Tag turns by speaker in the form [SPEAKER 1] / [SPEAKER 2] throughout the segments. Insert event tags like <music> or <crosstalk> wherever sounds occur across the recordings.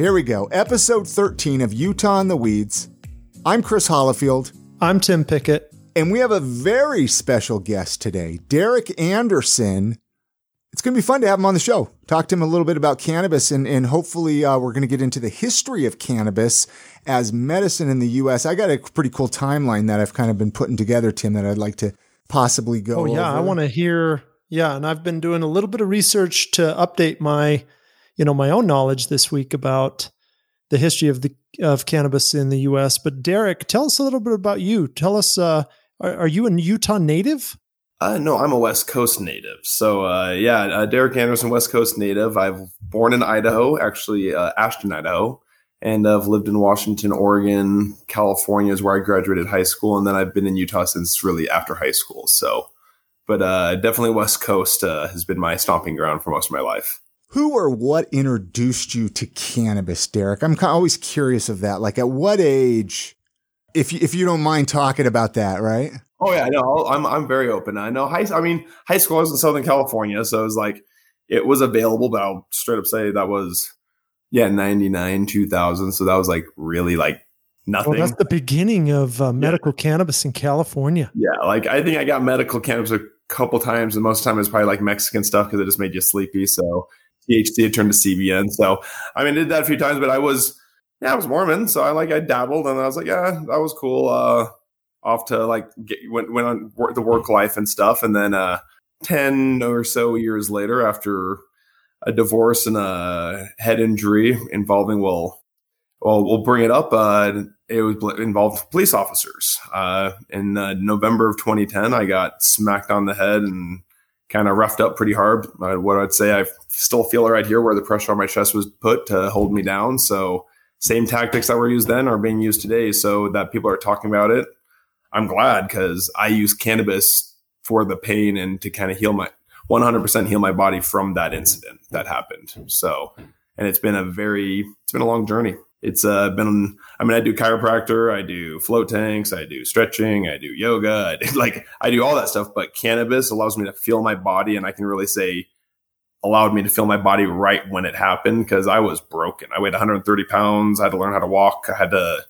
[SPEAKER 1] Here we go. Episode 13 of Utah in the Weeds. I'm Chris Hollifield.
[SPEAKER 2] I'm Tim Pickett.
[SPEAKER 1] And we have a very special guest today, Derek Anderson. It's going to be fun to have him on the show. Talk to him a little bit about cannabis, and, and hopefully, uh, we're going to get into the history of cannabis as medicine in the U.S. I got a pretty cool timeline that I've kind of been putting together, Tim, that I'd like to possibly go.
[SPEAKER 2] Oh, yeah.
[SPEAKER 1] over.
[SPEAKER 2] I want to hear. Yeah. And I've been doing a little bit of research to update my you know my own knowledge this week about the history of the of cannabis in the U.S. But Derek, tell us a little bit about you. Tell us, uh, are, are you a Utah native?
[SPEAKER 3] Uh, no, I'm a West Coast native. So uh, yeah, uh, Derek Anderson, West Coast native. I've born in Idaho, actually uh, Ashton, Idaho, and I've lived in Washington, Oregon, California is where I graduated high school, and then I've been in Utah since really after high school. So, but uh, definitely West Coast uh, has been my stomping ground for most of my life.
[SPEAKER 1] Who or what introduced you to cannabis, Derek? I'm always curious of that. Like, at what age, if you, if you don't mind talking about that, right?
[SPEAKER 3] Oh yeah, no, I'm I'm very open. I know high. I mean, high school was in Southern California, so it was like it was available, but I'll straight up say that was yeah, 99, 2000. So that was like really like nothing.
[SPEAKER 2] Well, that's the beginning of uh, medical yeah. cannabis in California.
[SPEAKER 3] Yeah, like I think I got medical cannabis a couple times, and most of the time it was probably like Mexican stuff because it just made you sleepy. So THC had turned to CBN. So I mean, I did that a few times, but I was yeah, I was Mormon, so I like I dabbled, and I was like, yeah, that was cool. Uh, off to like get, went went on work, the work life and stuff, and then uh, ten or so years later, after a divorce and a head injury involving well, well, we'll bring it up. Uh, it was involved police officers. Uh, in uh, November of 2010, I got smacked on the head and kind of roughed up pretty hard. Uh, what I'd say, I still feel right here where the pressure on my chest was put to hold me down. So same tactics that were used then are being used today. So that people are talking about it. I'm glad because I use cannabis for the pain and to kind of heal my 100% heal my body from that incident that happened. So, and it's been a very, it's been a long journey. It's uh, been, I mean, I do chiropractor, I do float tanks, I do stretching, I do yoga, I do, <laughs> like I do all that stuff. But cannabis allows me to feel my body, and I can really say allowed me to feel my body right when it happened because I was broken. I weighed 130 pounds. I had to learn how to walk. I had to.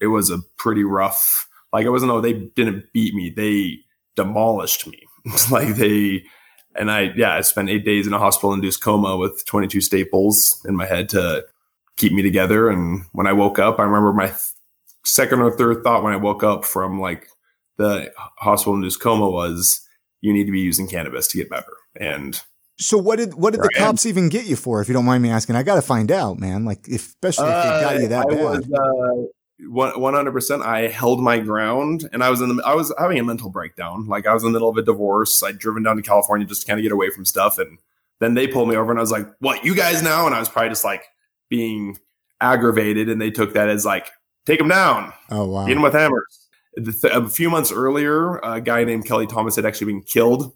[SPEAKER 3] It was a pretty rough. Like it wasn't. Oh, they didn't beat me. They demolished me. <laughs> like they and I yeah, I spent eight days in a hospital induced coma with 22 staples in my head to keep me together. And when I woke up, I remember my th- second or third thought when I woke up from like the hospital induced coma was, you need to be using cannabis to get better. And
[SPEAKER 1] so what did what did the cops even get you for? If you don't mind me asking, I got to find out, man. Like, if, especially if they got you that uh, bad. Was, uh,
[SPEAKER 3] one hundred percent. I held my ground, and I was in the. I was having a mental breakdown. Like I was in the middle of a divorce. I'd driven down to California just to kind of get away from stuff, and then they pulled me over, and I was like, "What, you guys now?" And I was probably just like, being aggravated, and they took that as like, take him down.
[SPEAKER 1] Oh wow,
[SPEAKER 3] hit with hammers. A few months earlier, a guy named Kelly Thomas had actually been killed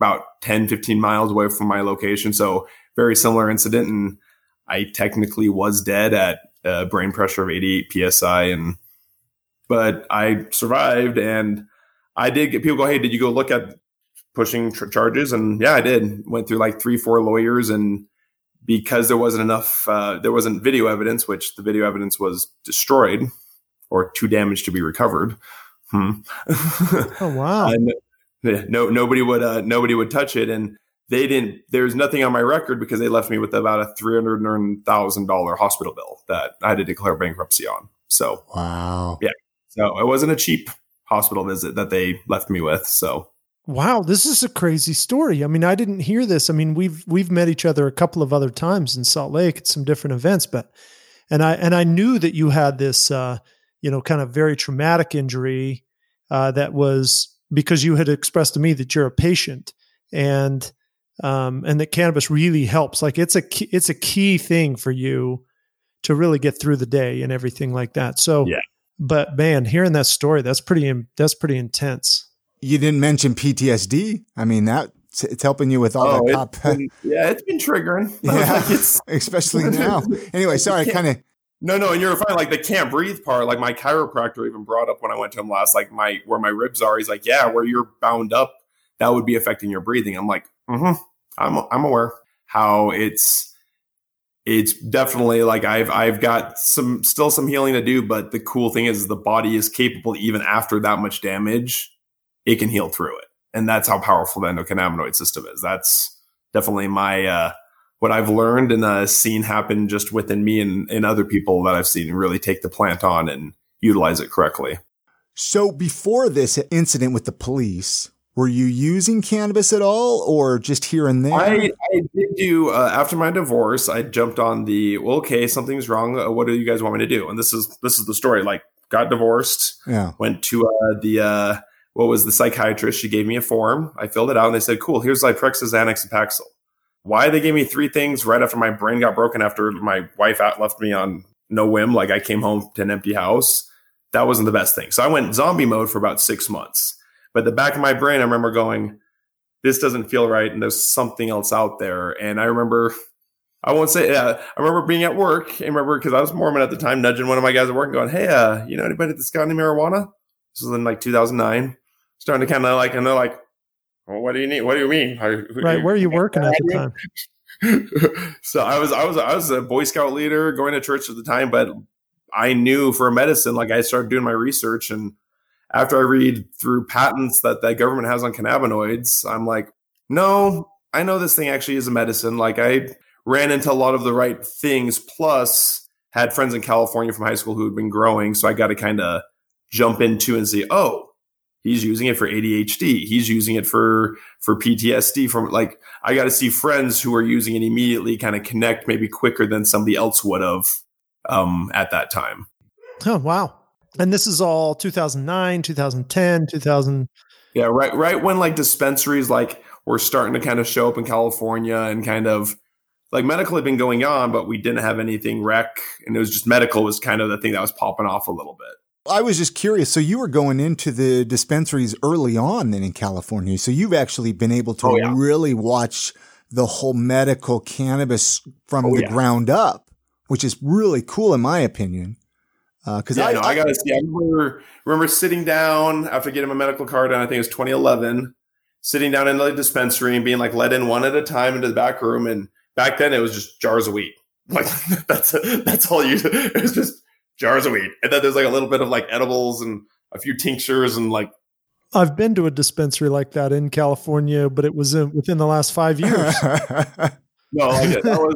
[SPEAKER 3] about 10, 15 miles away from my location. So very similar incident, and I technically was dead at a brain pressure of 88 psi, and but I survived, and I did get people go, "Hey, did you go look at pushing tr- charges?" And yeah, I did. Went through like three, four lawyers, and because there wasn't enough, uh, there wasn't video evidence, which the video evidence was destroyed or too damaged to be recovered. Hmm.
[SPEAKER 2] oh <laughs> wow!
[SPEAKER 3] and, no, nobody would, uh, nobody would touch it, and they didn't. There's nothing on my record because they left me with about a three hundred thousand dollar hospital bill that I had to declare bankruptcy on. So
[SPEAKER 1] wow,
[SPEAKER 3] yeah. So it wasn't a cheap hospital visit that they left me with. So
[SPEAKER 2] Wow, this is a crazy story. I mean, I didn't hear this. I mean, we've we've met each other a couple of other times in Salt Lake at some different events, but and I and I knew that you had this uh, you know, kind of very traumatic injury uh, that was because you had expressed to me that you're a patient and um, and that cannabis really helps. Like it's a key, it's a key thing for you to really get through the day and everything like that. So
[SPEAKER 3] yeah.
[SPEAKER 2] But man, hearing that story, that's pretty that's pretty intense
[SPEAKER 1] you didn't mention PTSD. I mean, that it's helping you with all oh, that
[SPEAKER 3] pop. Been, yeah, it's been triggering. <laughs>
[SPEAKER 1] Yeah, like <laughs> especially <laughs> now. Anyway, sorry, kind of.
[SPEAKER 3] No, no, and you're fine. Like the can't breathe part, like my chiropractor even brought up when I went to him last, like my where my ribs are. He's like, yeah, where you're bound up, that would be affecting your breathing. I'm like, mm-hmm, I'm I'm aware how it's it's definitely like I've I've got some still some healing to do, but the cool thing is the body is capable even after that much damage, it can heal through it. And that's how powerful the endocannabinoid system is. That's definitely my uh what I've learned and uh, seen happen just within me and, and other people that I've seen really take the plant on and utilize it correctly.
[SPEAKER 1] So before this incident with the police, were you using cannabis at all or just here and there?
[SPEAKER 3] I, I did do, uh, after my divorce, I jumped on the, well, okay, something's wrong. Uh, what do you guys want me to do? And this is, this is the story. Like got divorced,
[SPEAKER 1] yeah.
[SPEAKER 3] went to uh, the, uh, what was the psychiatrist? She gave me a form. I filled it out and they said, cool, here's Zyprexa, Xanax, and Paxil. Why they gave me three things right after my brain got broken after my wife out left me on no whim. Like I came home to an empty house. That wasn't the best thing. So I went zombie mode for about six months but the back of my brain, I remember going, this doesn't feel right. And there's something else out there. And I remember, I won't say, uh, I remember being at work. I remember because I was Mormon at the time, nudging one of my guys at work and going, Hey, uh, you know anybody that's got any marijuana? This was in like 2009. Starting to kind of like, and they're like, well, what do you need? What do you mean?
[SPEAKER 2] right. Where are you working at the time? <laughs>
[SPEAKER 3] so I was, I was, I was a Boy Scout leader going to church at the time, but I knew for medicine, like I started doing my research and after I read through patents that the government has on cannabinoids, I'm like, no, I know this thing actually is a medicine. Like I ran into a lot of the right things, plus had friends in California from high school who had been growing. So I got to kind of jump into and see, oh, he's using it for ADHD. He's using it for for PTSD. From like, I got to see friends who are using it immediately, kind of connect maybe quicker than somebody else would have um, at that time.
[SPEAKER 2] Oh wow! And this is all 2009, 2010, 2000.
[SPEAKER 3] Yeah, right. Right when like dispensaries like were starting to kind of show up in California and kind of like medical had been going on, but we didn't have anything rec, and it was just medical was kind of the thing that was popping off a little bit.
[SPEAKER 1] I was just curious. So you were going into the dispensaries early on then in California. So you've actually been able to oh, yeah. really watch the whole medical cannabis from oh, the yeah. ground up, which is really cool in my opinion.
[SPEAKER 3] Because uh, yeah, I, no, I, I gotta see. I remember remember sitting down after getting my medical card, and I think it was 2011, sitting down in the dispensary and being like let in one at a time into the back room. And back then, it was just jars of weed. <laughs> Like that's that's all you. <laughs> It was just jars of weed, and then there's like a little bit of like edibles and a few tinctures and like.
[SPEAKER 2] I've been to a dispensary like that in California, but it was in, within the last five years. <laughs>
[SPEAKER 3] no, like that was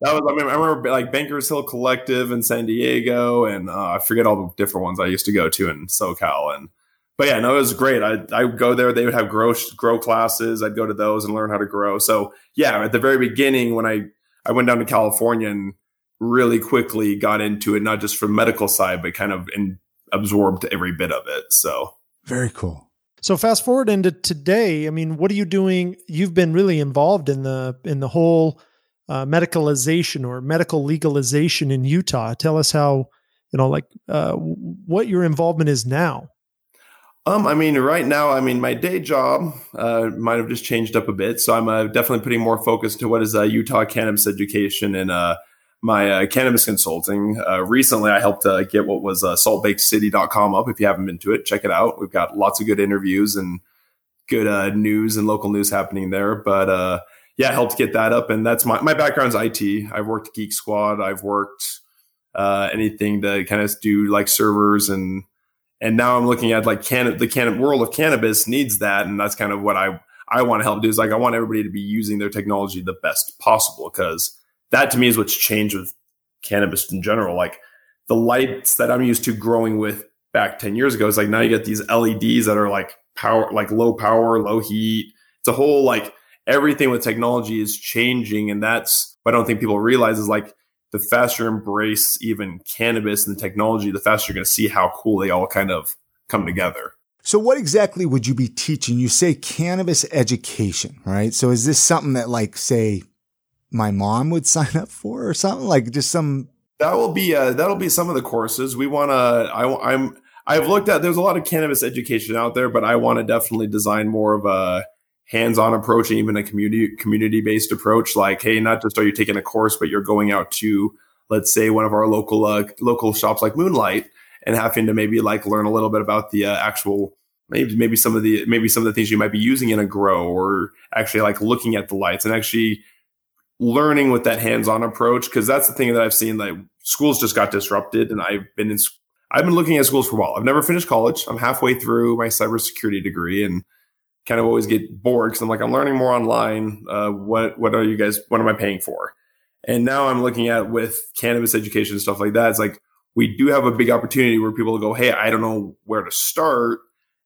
[SPEAKER 3] that was I mean I remember like Bankers Hill Collective in San Diego and uh, I forget all the different ones I used to go to in SoCal and but yeah no it was great I I would go there they would have grow grow classes I'd go to those and learn how to grow so yeah at the very beginning when I I went down to California and really quickly got into it not just from medical side but kind of in, absorbed every bit of it so
[SPEAKER 1] very cool
[SPEAKER 2] so fast forward into today I mean what are you doing you've been really involved in the in the whole uh, medicalization or medical legalization in Utah. Tell us how, you know, like uh, what your involvement is now.
[SPEAKER 3] Um, I mean, right now, I mean, my day job uh, might have just changed up a bit. So I'm uh, definitely putting more focus to what is uh, Utah cannabis education and uh, my uh, cannabis consulting. Uh, recently, I helped uh, get what was uh, saltbakecity.com up. If you haven't been to it, check it out. We've got lots of good interviews and good uh, news and local news happening there. But uh, yeah, helped get that up. And that's my, my background's IT. I've worked Geek Squad. I've worked uh, anything to kind of do like servers and and now I'm looking at like can the can world of cannabis needs that, and that's kind of what I I want to help do is like I want everybody to be using their technology the best possible because that to me is what's changed with cannabis in general. Like the lights that I'm used to growing with back 10 years ago is like now you get these LEDs that are like power, like low power, low heat. It's a whole like everything with technology is changing. And that's what I don't think people realize is like the faster embrace even cannabis and the technology, the faster you're going to see how cool they all kind of come together.
[SPEAKER 1] So what exactly would you be teaching? You say cannabis education, right? So is this something that like say my mom would <laughs> sign up for or something? Like just some
[SPEAKER 3] that will be uh that'll be some of the courses. We want to I I'm I've looked at there's a lot of cannabis education out there but I want to definitely design more of a hands-on approach and even a community community-based approach. Like hey not just are you taking a course but you're going out to let's say one of our local uh, local shops like moonlight and having to maybe like learn a little bit about the uh, actual maybe maybe some of the maybe some of the things you might be using in a grow or actually like looking at the lights and actually learning with that hands-on approach because that's the thing that I've seen. Like schools just got disrupted, and I've been in. I've been looking at schools for a while. I've never finished college. I'm halfway through my cybersecurity degree, and kind of always get bored because I'm like I'm learning more online. Uh, what what are you guys? What am I paying for? And now I'm looking at with cannabis education and stuff like that. It's like we do have a big opportunity where people go, "Hey, I don't know where to start."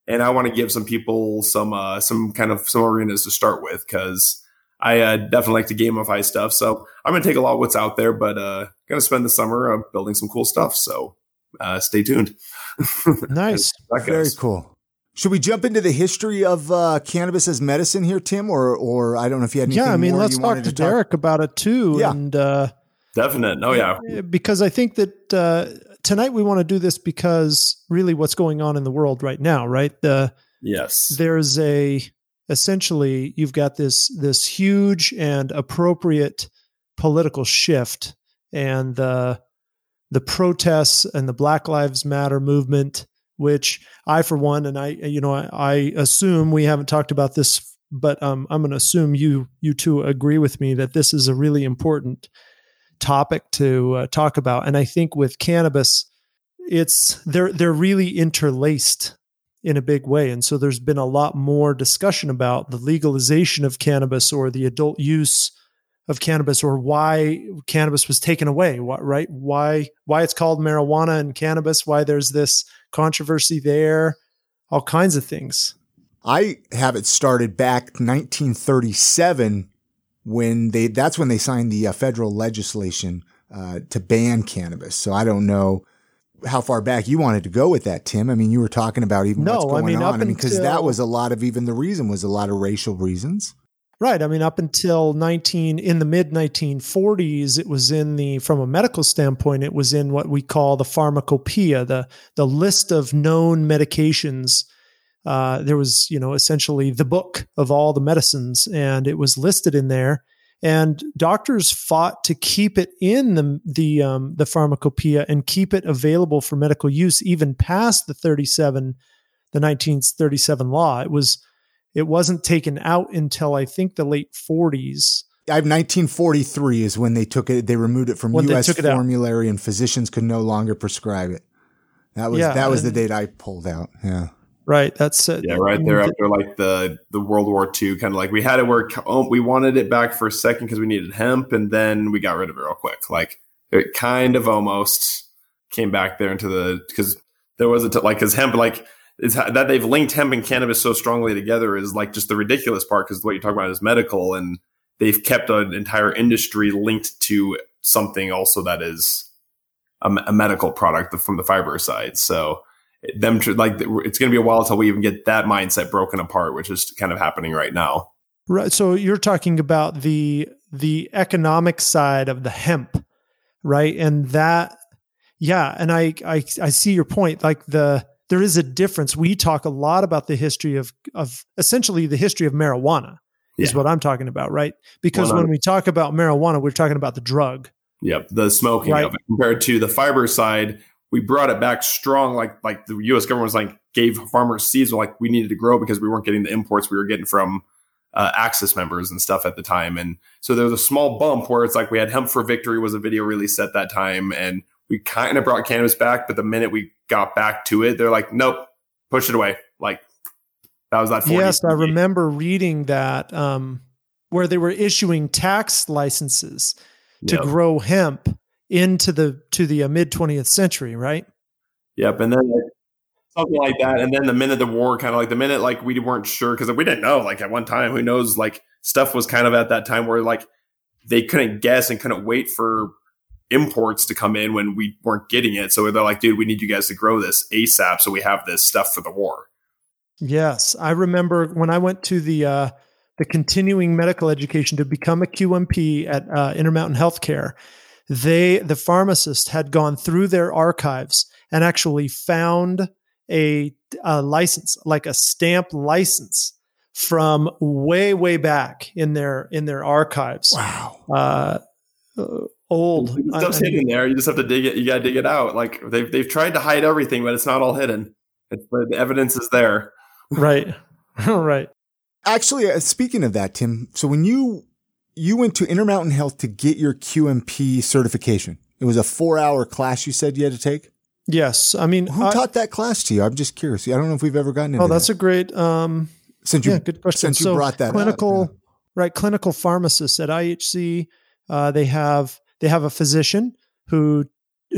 [SPEAKER 3] and I want to give some people some uh, some kind of some arenas to start with because I uh, definitely like to gamify stuff. So I'm gonna take a lot of what's out there, but uh, gonna spend the summer uh, building some cool stuff. So uh, stay tuned. <laughs>
[SPEAKER 2] nice,
[SPEAKER 1] very cool. Should we jump into the history of uh, cannabis as medicine here, Tim? Or, or I don't know if you had anything.
[SPEAKER 2] Yeah, I mean, let's
[SPEAKER 1] talk
[SPEAKER 2] to, to Derek talk. about it too. Yeah. and uh,
[SPEAKER 3] definite. Oh yeah,
[SPEAKER 2] because I think that uh, tonight we want to do this because really what's going on in the world right now, right? The
[SPEAKER 3] yes,
[SPEAKER 2] there's a essentially you've got this this huge and appropriate political shift, and the the protests and the Black Lives Matter movement, which I for one, and I you know I, I assume we haven't talked about this. But um, I'm going to assume you you two agree with me that this is a really important topic to uh, talk about. And I think with cannabis, it's they're they're really interlaced in a big way. And so there's been a lot more discussion about the legalization of cannabis or the adult use of cannabis or why cannabis was taken away, right? Why why it's called marijuana and cannabis, why there's this controversy there, all kinds of things.
[SPEAKER 1] I have it started back 1937 when they that's when they signed the uh, federal legislation uh, to ban cannabis. So I don't know how far back you wanted to go with that, Tim. I mean, you were talking about even no, what's going I mean, on. I mean, because that was a lot of even the reason was a lot of racial reasons.
[SPEAKER 2] Right. I mean, up until 19 in the mid 1940s, it was in the from a medical standpoint, it was in what we call the pharmacopoeia, the the list of known medications uh, there was, you know, essentially the book of all the medicines, and it was listed in there. And doctors fought to keep it in the the um, the pharmacopoeia and keep it available for medical use, even past the thirty seven, the nineteen thirty seven law. It was it wasn't taken out until I think the late forties.
[SPEAKER 1] I have 1943 is when they took it. They removed it from when U.S. It formulary, out. and physicians could no longer prescribe it. That was yeah, that was the date I pulled out. Yeah.
[SPEAKER 2] Right. That's
[SPEAKER 3] uh, yeah. Right there after like the the World War II, kind of like we had it where oh, we wanted it back for a second because we needed hemp, and then we got rid of it real quick. Like it kind of almost came back there into the because there was a t- like because hemp like is that they've linked hemp and cannabis so strongly together is like just the ridiculous part because what you're talking about is medical and they've kept an entire industry linked to something also that is a, a medical product from the fiber side. So them to like it's going to be a while until we even get that mindset broken apart, which is kind of happening right now.
[SPEAKER 2] Right. So you're talking about the the economic side of the hemp, right? And that, yeah. And I I I see your point. Like the there is a difference. We talk a lot about the history of of essentially the history of marijuana yeah. is what I'm talking about, right? Because when we talk about marijuana, we're talking about the drug.
[SPEAKER 3] Yep, the smoking right. of it compared to the fiber side, we brought it back strong. Like like the U.S. government was like gave farmers seeds. Like we needed to grow because we weren't getting the imports we were getting from uh, Axis members and stuff at the time. And so there was a small bump where it's like we had Hemp for Victory was a video release at that time, and we kind of brought cannabis back. But the minute we got back to it, they're like, nope, push it away. Like that was that.
[SPEAKER 2] Yes, I remember reading that um, where they were issuing tax licenses to yep. grow hemp into the to the uh, mid 20th century, right?
[SPEAKER 3] Yep, and then something like that, and then the minute the war, kind of like the minute like we weren't sure because we didn't know. Like at one time, who knows? Like stuff was kind of at that time where like they couldn't guess and couldn't wait for imports to come in when we weren't getting it. So they're like, dude, we need you guys to grow this ASAP so we have this stuff for the war.
[SPEAKER 2] Yes. I remember when I went to the uh, the continuing medical education to become a QMP at uh, Intermountain Healthcare they the pharmacist had gone through their archives and actually found a, a license like a stamp license from way way back in their in their archives.
[SPEAKER 1] Wow.
[SPEAKER 2] Uh, uh, old.
[SPEAKER 3] Stuff's I, hidden there. You just have to dig it. You gotta dig it out. Like they've, they've tried to hide everything but it's not all hidden. It's, the evidence is there.
[SPEAKER 2] Right. <laughs> Right.
[SPEAKER 1] Actually uh, speaking of that tim so when you you went to Intermountain Health to get your QMP certification. It was a four hour class you said you had to take.
[SPEAKER 2] Yes, I mean,
[SPEAKER 1] who
[SPEAKER 2] I,
[SPEAKER 1] taught that class to you? I'm just curious. I don't know if we've ever gotten into.
[SPEAKER 2] Oh, that's
[SPEAKER 1] that.
[SPEAKER 2] a great. Um,
[SPEAKER 1] since you
[SPEAKER 2] yeah, good question.
[SPEAKER 1] Since you
[SPEAKER 2] so
[SPEAKER 1] brought that
[SPEAKER 2] clinical,
[SPEAKER 1] up, yeah.
[SPEAKER 2] right? Clinical pharmacists at IHC, uh, they have they have a physician who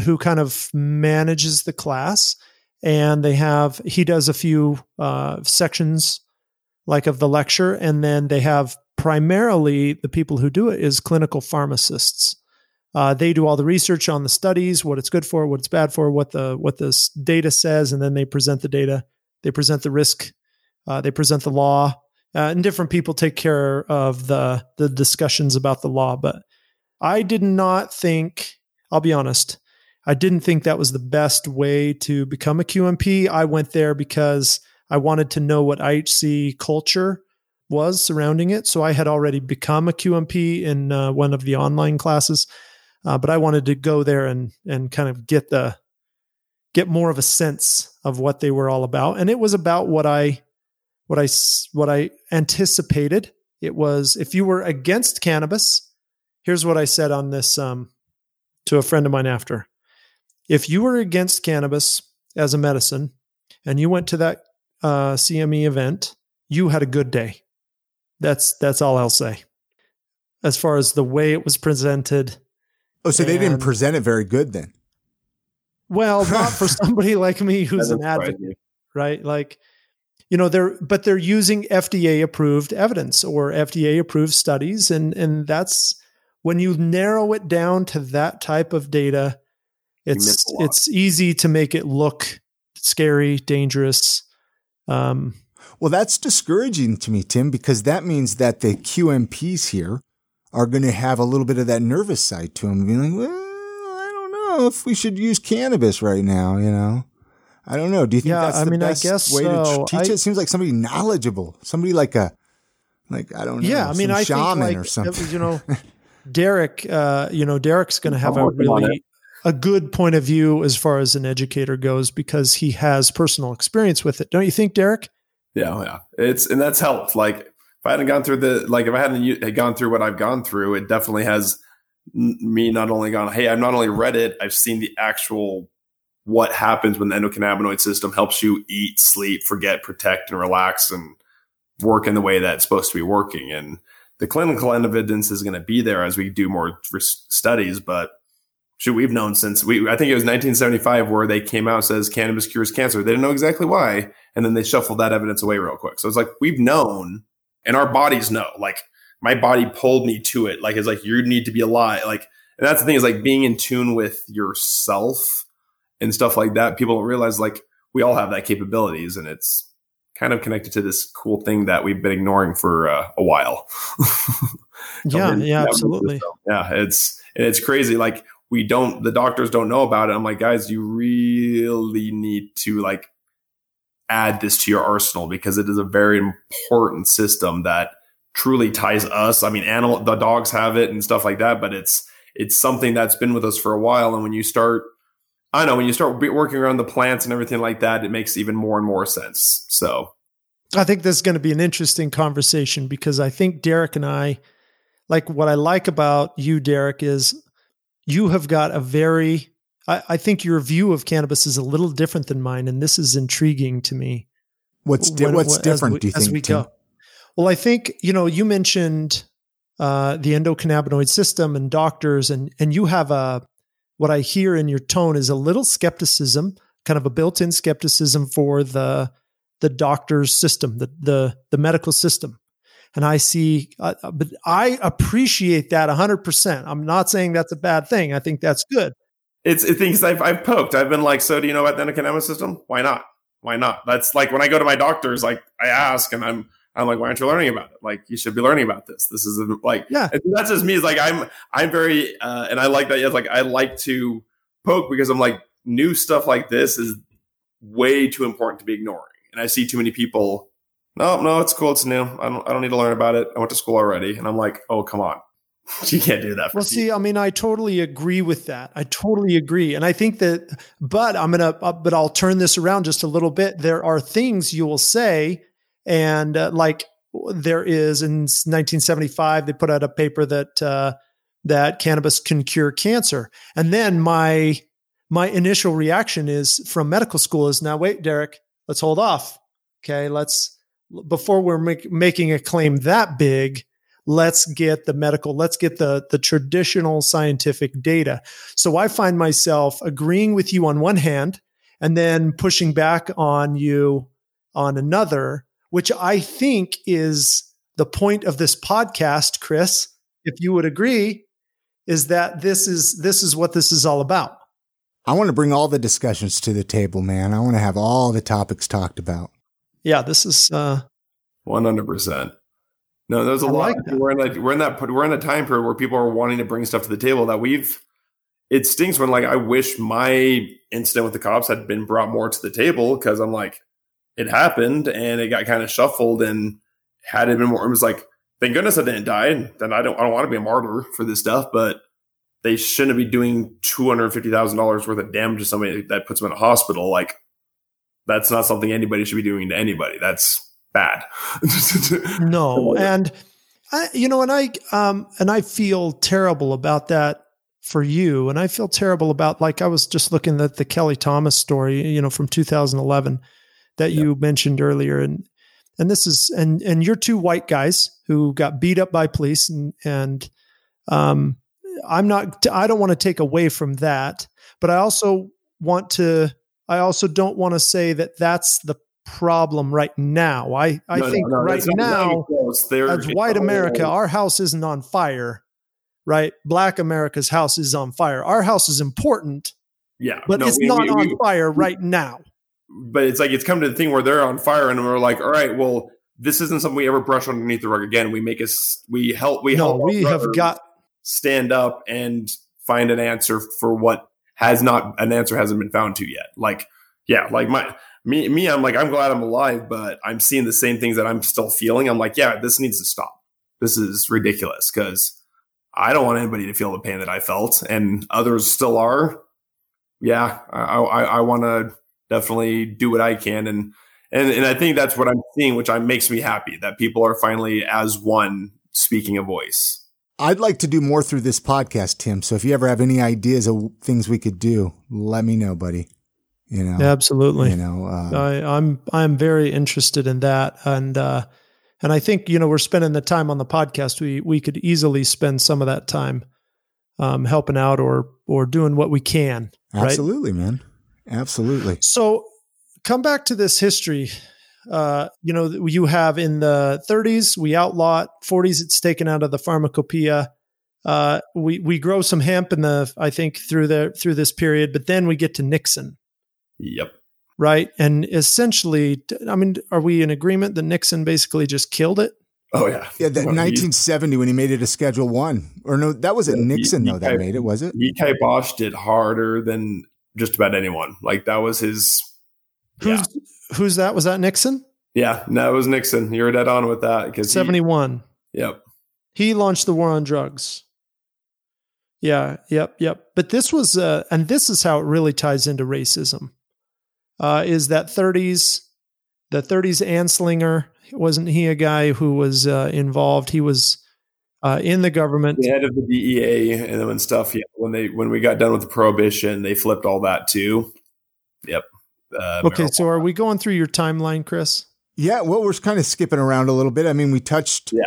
[SPEAKER 2] who kind of manages the class, and they have he does a few uh, sections like of the lecture, and then they have primarily the people who do it is clinical pharmacists. Uh, they do all the research on the studies, what it's good for, what it's bad for, what the what this data says, and then they present the data. They present the risk. Uh, they present the law, uh, and different people take care of the the discussions about the law. But I did not think. I'll be honest. I didn't think that was the best way to become a QMP. I went there because I wanted to know what IHC culture was surrounding it. So I had already become a QMP in uh, one of the online classes. Uh, but I wanted to go there and and kind of get the get more of a sense of what they were all about, and it was about what I what I what I anticipated. It was if you were against cannabis, here's what I said on this um, to a friend of mine after. If you were against cannabis as a medicine, and you went to that uh, CME event, you had a good day. That's that's all I'll say. As far as the way it was presented,
[SPEAKER 1] Oh, so they didn't present it very good then.
[SPEAKER 2] Well, <laughs> not for somebody like me who's an advocate,
[SPEAKER 3] me.
[SPEAKER 2] right? Like, you know, they're but they're using FDA approved evidence or FDA approved studies, and and that's when you narrow it down to that type of data, it's it's easy to make it look scary, dangerous. Um,
[SPEAKER 1] Well, that's discouraging to me, Tim, because that means that the QMPs here are going to have a little bit of that nervous side to them, being like, well, I don't know if we should use cannabis right now, you know? I don't know. Do you think
[SPEAKER 2] Yeah,
[SPEAKER 1] that's
[SPEAKER 2] I
[SPEAKER 1] the
[SPEAKER 2] mean, I
[SPEAKER 1] best
[SPEAKER 2] guess
[SPEAKER 1] way to teach
[SPEAKER 2] I-
[SPEAKER 1] it? It seems like somebody knowledgeable, somebody like a, like, I don't know.
[SPEAKER 2] yeah, I mean,
[SPEAKER 1] some
[SPEAKER 2] I
[SPEAKER 1] shaman
[SPEAKER 2] think like
[SPEAKER 1] or something.
[SPEAKER 2] you know, <laughs> Derek, uh, you know, Derek's going to have
[SPEAKER 3] I'm
[SPEAKER 2] a really a good point of view as far as an educator goes because he has personal experience with it. Don't you think, Derek?
[SPEAKER 3] Yeah, oh, yeah. It's and that's helped. Like if I hadn't gone through the like if I hadn't had gone through what I've gone through, it definitely has me not only gone. Hey, I've not only read it, I've seen the actual what happens when the endocannabinoid system helps you eat, sleep, forget, protect, and relax, and work in the way that it's supposed to be working. And the clinical evidence is going to be there as we do more studies, but. Shoot, we've known since we. I think it was 1975 where they came out says cannabis cures cancer. They didn't know exactly why, and then they shuffled that evidence away real quick. So it's like we've known, and our bodies know. Like my body pulled me to it. Like it's like you need to be alive. Like, and that's the thing is like being in tune with yourself and stuff like that. People don't realize like we all have that capabilities, and it's kind of connected to this cool thing that we've been ignoring for uh, a while. <laughs>
[SPEAKER 2] Yeah, yeah, absolutely.
[SPEAKER 3] system. Yeah, it's and it's crazy. Like we don't, the doctors don't know about it. I'm like, guys, you really need to like add this to your arsenal because it is a very important system that truly ties us. I mean, animal, the dogs have it and stuff like that, but it's it's something that's been with us for a while. And when you start, I know, when you start working around the plants and everything like that, it makes even more and more sense. So
[SPEAKER 2] I think this is going to be an interesting conversation because I think Derek and I, like what I like about you, Derek, is you have got a very, I, I think your view of cannabis is a little different than mine. And this is intriguing to me.
[SPEAKER 1] what's di-
[SPEAKER 2] when-
[SPEAKER 1] what's different,
[SPEAKER 2] we-
[SPEAKER 1] do you
[SPEAKER 2] as
[SPEAKER 1] think,
[SPEAKER 2] we go? Well, I think, you know, you mentioned uh, the endocannabinoid system and doctors, and, and you have a, what I hear in your tone is a little skepticism, kind of a built in skepticism for the, the doctor's system, the, the, the medical system. And I see, uh, but I appreciate that 100%. I'm not saying that's a bad thing. I think that's good.
[SPEAKER 3] It's it things I've I've poked. I've been like, so do you know about the endocannabinoid system? Why not? Why not? That's like when I go to my doctors, like I ask, and I'm I'm like, why aren't you learning about it? Like you should be learning about this. This is like
[SPEAKER 2] Yeah.
[SPEAKER 3] that's just me. Is like I'm I'm very uh, and I like that. It's like I like to poke because I'm like new stuff like this is way too important to be ignoring, and I see too many people. No, no, it's cool. It's new. I don't I don't need to learn about it. I went to school already, and I'm like, oh come on, <laughs> you can't do that. For
[SPEAKER 2] Well, see, I mean, I totally agree with that. I totally agree, and I think that. But I'm gonna, uh, but I'll turn this around just a little bit. There are things you will say, and uh, like there is in 1975 they put out a paper that uh, that cannabis can cure cancer, and then my my initial reaction is from medical school is now wait, Derek, let's hold off. Okay, let's before we're make, making a claim that big, let's get the medical, let's get the the traditional scientific data. So I find myself agreeing with you on one hand and then pushing back on you on another, which I think is the point of this podcast, Chris, if you would agree, is that this is this is what this is all about.
[SPEAKER 1] I want to bring all the discussions to the table, man. I want to have all the topics talked about.
[SPEAKER 2] Yeah, this is uh
[SPEAKER 3] one hundred percent. No, there's a I lot. Like we're in that we're in that we're in a time period where people are wanting to bring stuff to the table that we've. It stings when like I wish my incident with the cops had been brought more to the table because I'm like, it happened and it got kind of shuffled and had it been more, it was like, thank goodness I didn't die. And then I don't I don't want to be a martyr for this stuff, but they shouldn't be doing two hundred fifty thousand dollars worth of damage to somebody that puts them in a hospital. Like that's not something anybody should be doing to anybody. That's bad. <laughs>
[SPEAKER 2] no, and I, you know, and I um, and I feel terrible about that for you, and I feel terrible about like I was just looking at the Kelly Thomas story, you know, from 2011 that yep. you mentioned earlier, and and this is and and you're two white guys who got beat up by police, and and um, I'm not, I don't want to take away from that, but I also want to I also don't want to say that that's the problem right now. I, I no, think no, no, right now, as white America, our house isn't on fire, right? Black America's house is on fire. Our house is important,
[SPEAKER 3] yeah,
[SPEAKER 2] but it's we, not we, on we, fire right now.
[SPEAKER 3] But it's like it's come to the thing where they're on fire, and we're like, all right, well, this isn't something we ever brush underneath the rug again. We make us, we help, we
[SPEAKER 2] no,
[SPEAKER 3] help.
[SPEAKER 2] We have got
[SPEAKER 3] stand up and find an answer for what has not an answer hasn't been found to yet. Like, yeah, like my me me, I'm like, I'm glad I'm alive, but I'm seeing the same things that I'm still feeling. I'm like, yeah, this needs to stop. This is ridiculous because I don't want anybody to feel the pain that I felt, and others still are. Yeah, I I, I want to definitely do what I can, and and and I think that's what I'm seeing, which I, makes me happy that people are finally as one speaking a voice.
[SPEAKER 1] I'd like to do more through this podcast, Tim. So if you ever have any ideas of things we could do, let me know, buddy. You know,
[SPEAKER 2] absolutely.
[SPEAKER 1] You know, uh,
[SPEAKER 2] I, I'm I'm very interested in that, and uh, and I think you know we're spending the time on the podcast. We we could easily spend some of that time um, helping out or or doing what we can.
[SPEAKER 1] Absolutely, right? man. Absolutely.
[SPEAKER 2] So come back to this history uh, you know, you have in the 30s, we outlaw 40s, it's taken out of the pharmacopoeia. Uh, we we grow some hemp in the I think through the through this period, but then we get to Nixon.
[SPEAKER 3] Yep.
[SPEAKER 2] Right, and essentially, I mean, are we in agreement that Nixon basically just killed it?
[SPEAKER 3] Oh yeah,
[SPEAKER 1] yeah. That well, 1970 when he made it a Schedule One, or no, that was it. Yeah, Nixon he, though he that made it, was it?
[SPEAKER 3] He Bosch did harder than just about anyone. Like that was his.
[SPEAKER 2] Who's yeah who's that? Was that Nixon?
[SPEAKER 3] Yeah, no, it was Nixon. You were dead on with that because
[SPEAKER 2] seventy one.
[SPEAKER 3] Yep.
[SPEAKER 2] He launched the war on drugs. Yeah, yep, yep. But this was, uh, and this is how it really ties into racism. Uh, is that 30s, the 30s Anslinger, wasn't he a guy who was uh, involved? He was uh, in the government,
[SPEAKER 3] the head of the DEA, and then when stuff. Yeah, when they when we got done with the prohibition, they flipped all that too. Yep.
[SPEAKER 2] Uh, okay, marijuana. so are we going through your timeline, Chris?
[SPEAKER 1] Yeah, well, we're kind of skipping around a little bit. I mean, we touched.
[SPEAKER 3] Yeah.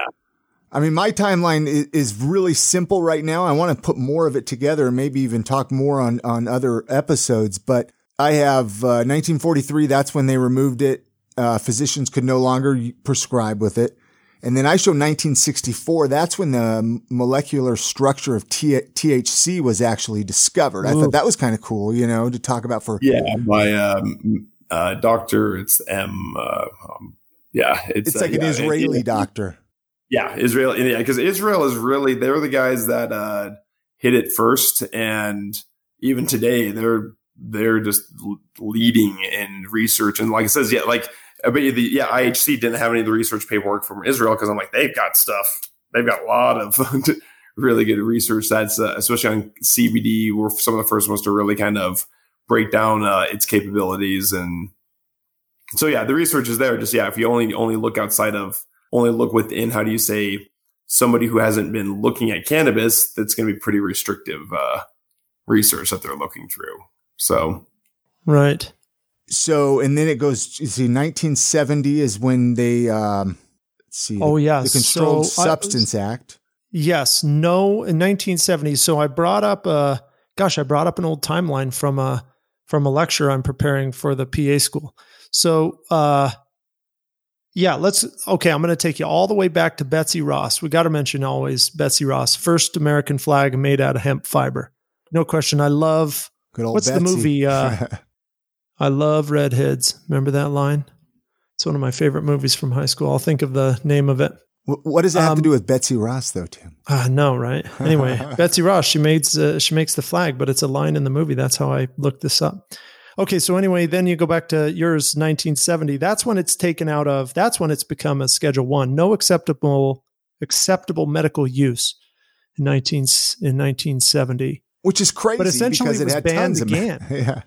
[SPEAKER 1] I mean, my timeline is, is really simple right now. I want to put more of it together and maybe even talk more on, on other episodes. But I have uh, 1943. That's when they removed it. Uh, physicians could no longer prescribe with it. And then I show 1964. That's when the molecular structure of T- THC was actually discovered. I thought that was kind of cool, you know, to talk about for.
[SPEAKER 3] Yeah, by um, uh, doctor. It's M. Uh, um, yeah,
[SPEAKER 1] it's, it's like uh, an yeah, Israeli it, doctor.
[SPEAKER 3] Yeah, Israel. Yeah, because Israel is really they're the guys that uh, hit it first, and even today they're they're just leading in research. And like it says, yeah, like but the yeah IHC didn't have any of the research paperwork from Israel because I'm like they've got stuff. They've got a lot of <laughs> really good research. That's uh, especially on CBD. We're some of the first ones to really kind of break down uh, its capabilities and so yeah, the research is there. Just yeah, if you only only look outside of only look within, how do you say, somebody who hasn't been looking at cannabis, that's going to be pretty restrictive uh, research that they're looking through. So,
[SPEAKER 2] right.
[SPEAKER 1] So, and then it goes. You see, 1970 is when they. Um, let's see.
[SPEAKER 2] Oh yeah,
[SPEAKER 1] the Controlled
[SPEAKER 2] so
[SPEAKER 1] Substance
[SPEAKER 2] I,
[SPEAKER 1] Act.
[SPEAKER 2] Yes, no, in 1970. So I brought up a. Gosh, I brought up an old timeline from a from a lecture I'm preparing for the PA school. So, uh, yeah, let's. Okay, I'm going to take you all the way back to Betsy Ross. We got to mention always Betsy Ross, first American flag made out of hemp fiber. No question. I love.
[SPEAKER 1] Good old
[SPEAKER 2] what's
[SPEAKER 1] Betsy.
[SPEAKER 2] the movie? Uh, <laughs> I love redheads. Remember that line? It's one of my favorite movies from high school. I'll think of the name of it.
[SPEAKER 1] what does that have
[SPEAKER 2] Um,
[SPEAKER 1] to do with Betsy Ross, though, Tim?
[SPEAKER 2] Uh, no, right? <laughs> Anyway, Betsy Ross, she makes uh, she makes the flag, but it's a line in the movie. That's how I looked this up. Okay, so anyway, then you go back to yours, 1970. That's when it's taken out of. That's when it's become a Schedule One. No acceptable acceptable medical use in 19 in 1970.
[SPEAKER 1] Which is crazy But
[SPEAKER 2] essentially
[SPEAKER 1] because
[SPEAKER 2] it
[SPEAKER 1] it,
[SPEAKER 2] was
[SPEAKER 1] had
[SPEAKER 2] banned
[SPEAKER 1] tons
[SPEAKER 2] again.
[SPEAKER 1] of <laughs> yeah.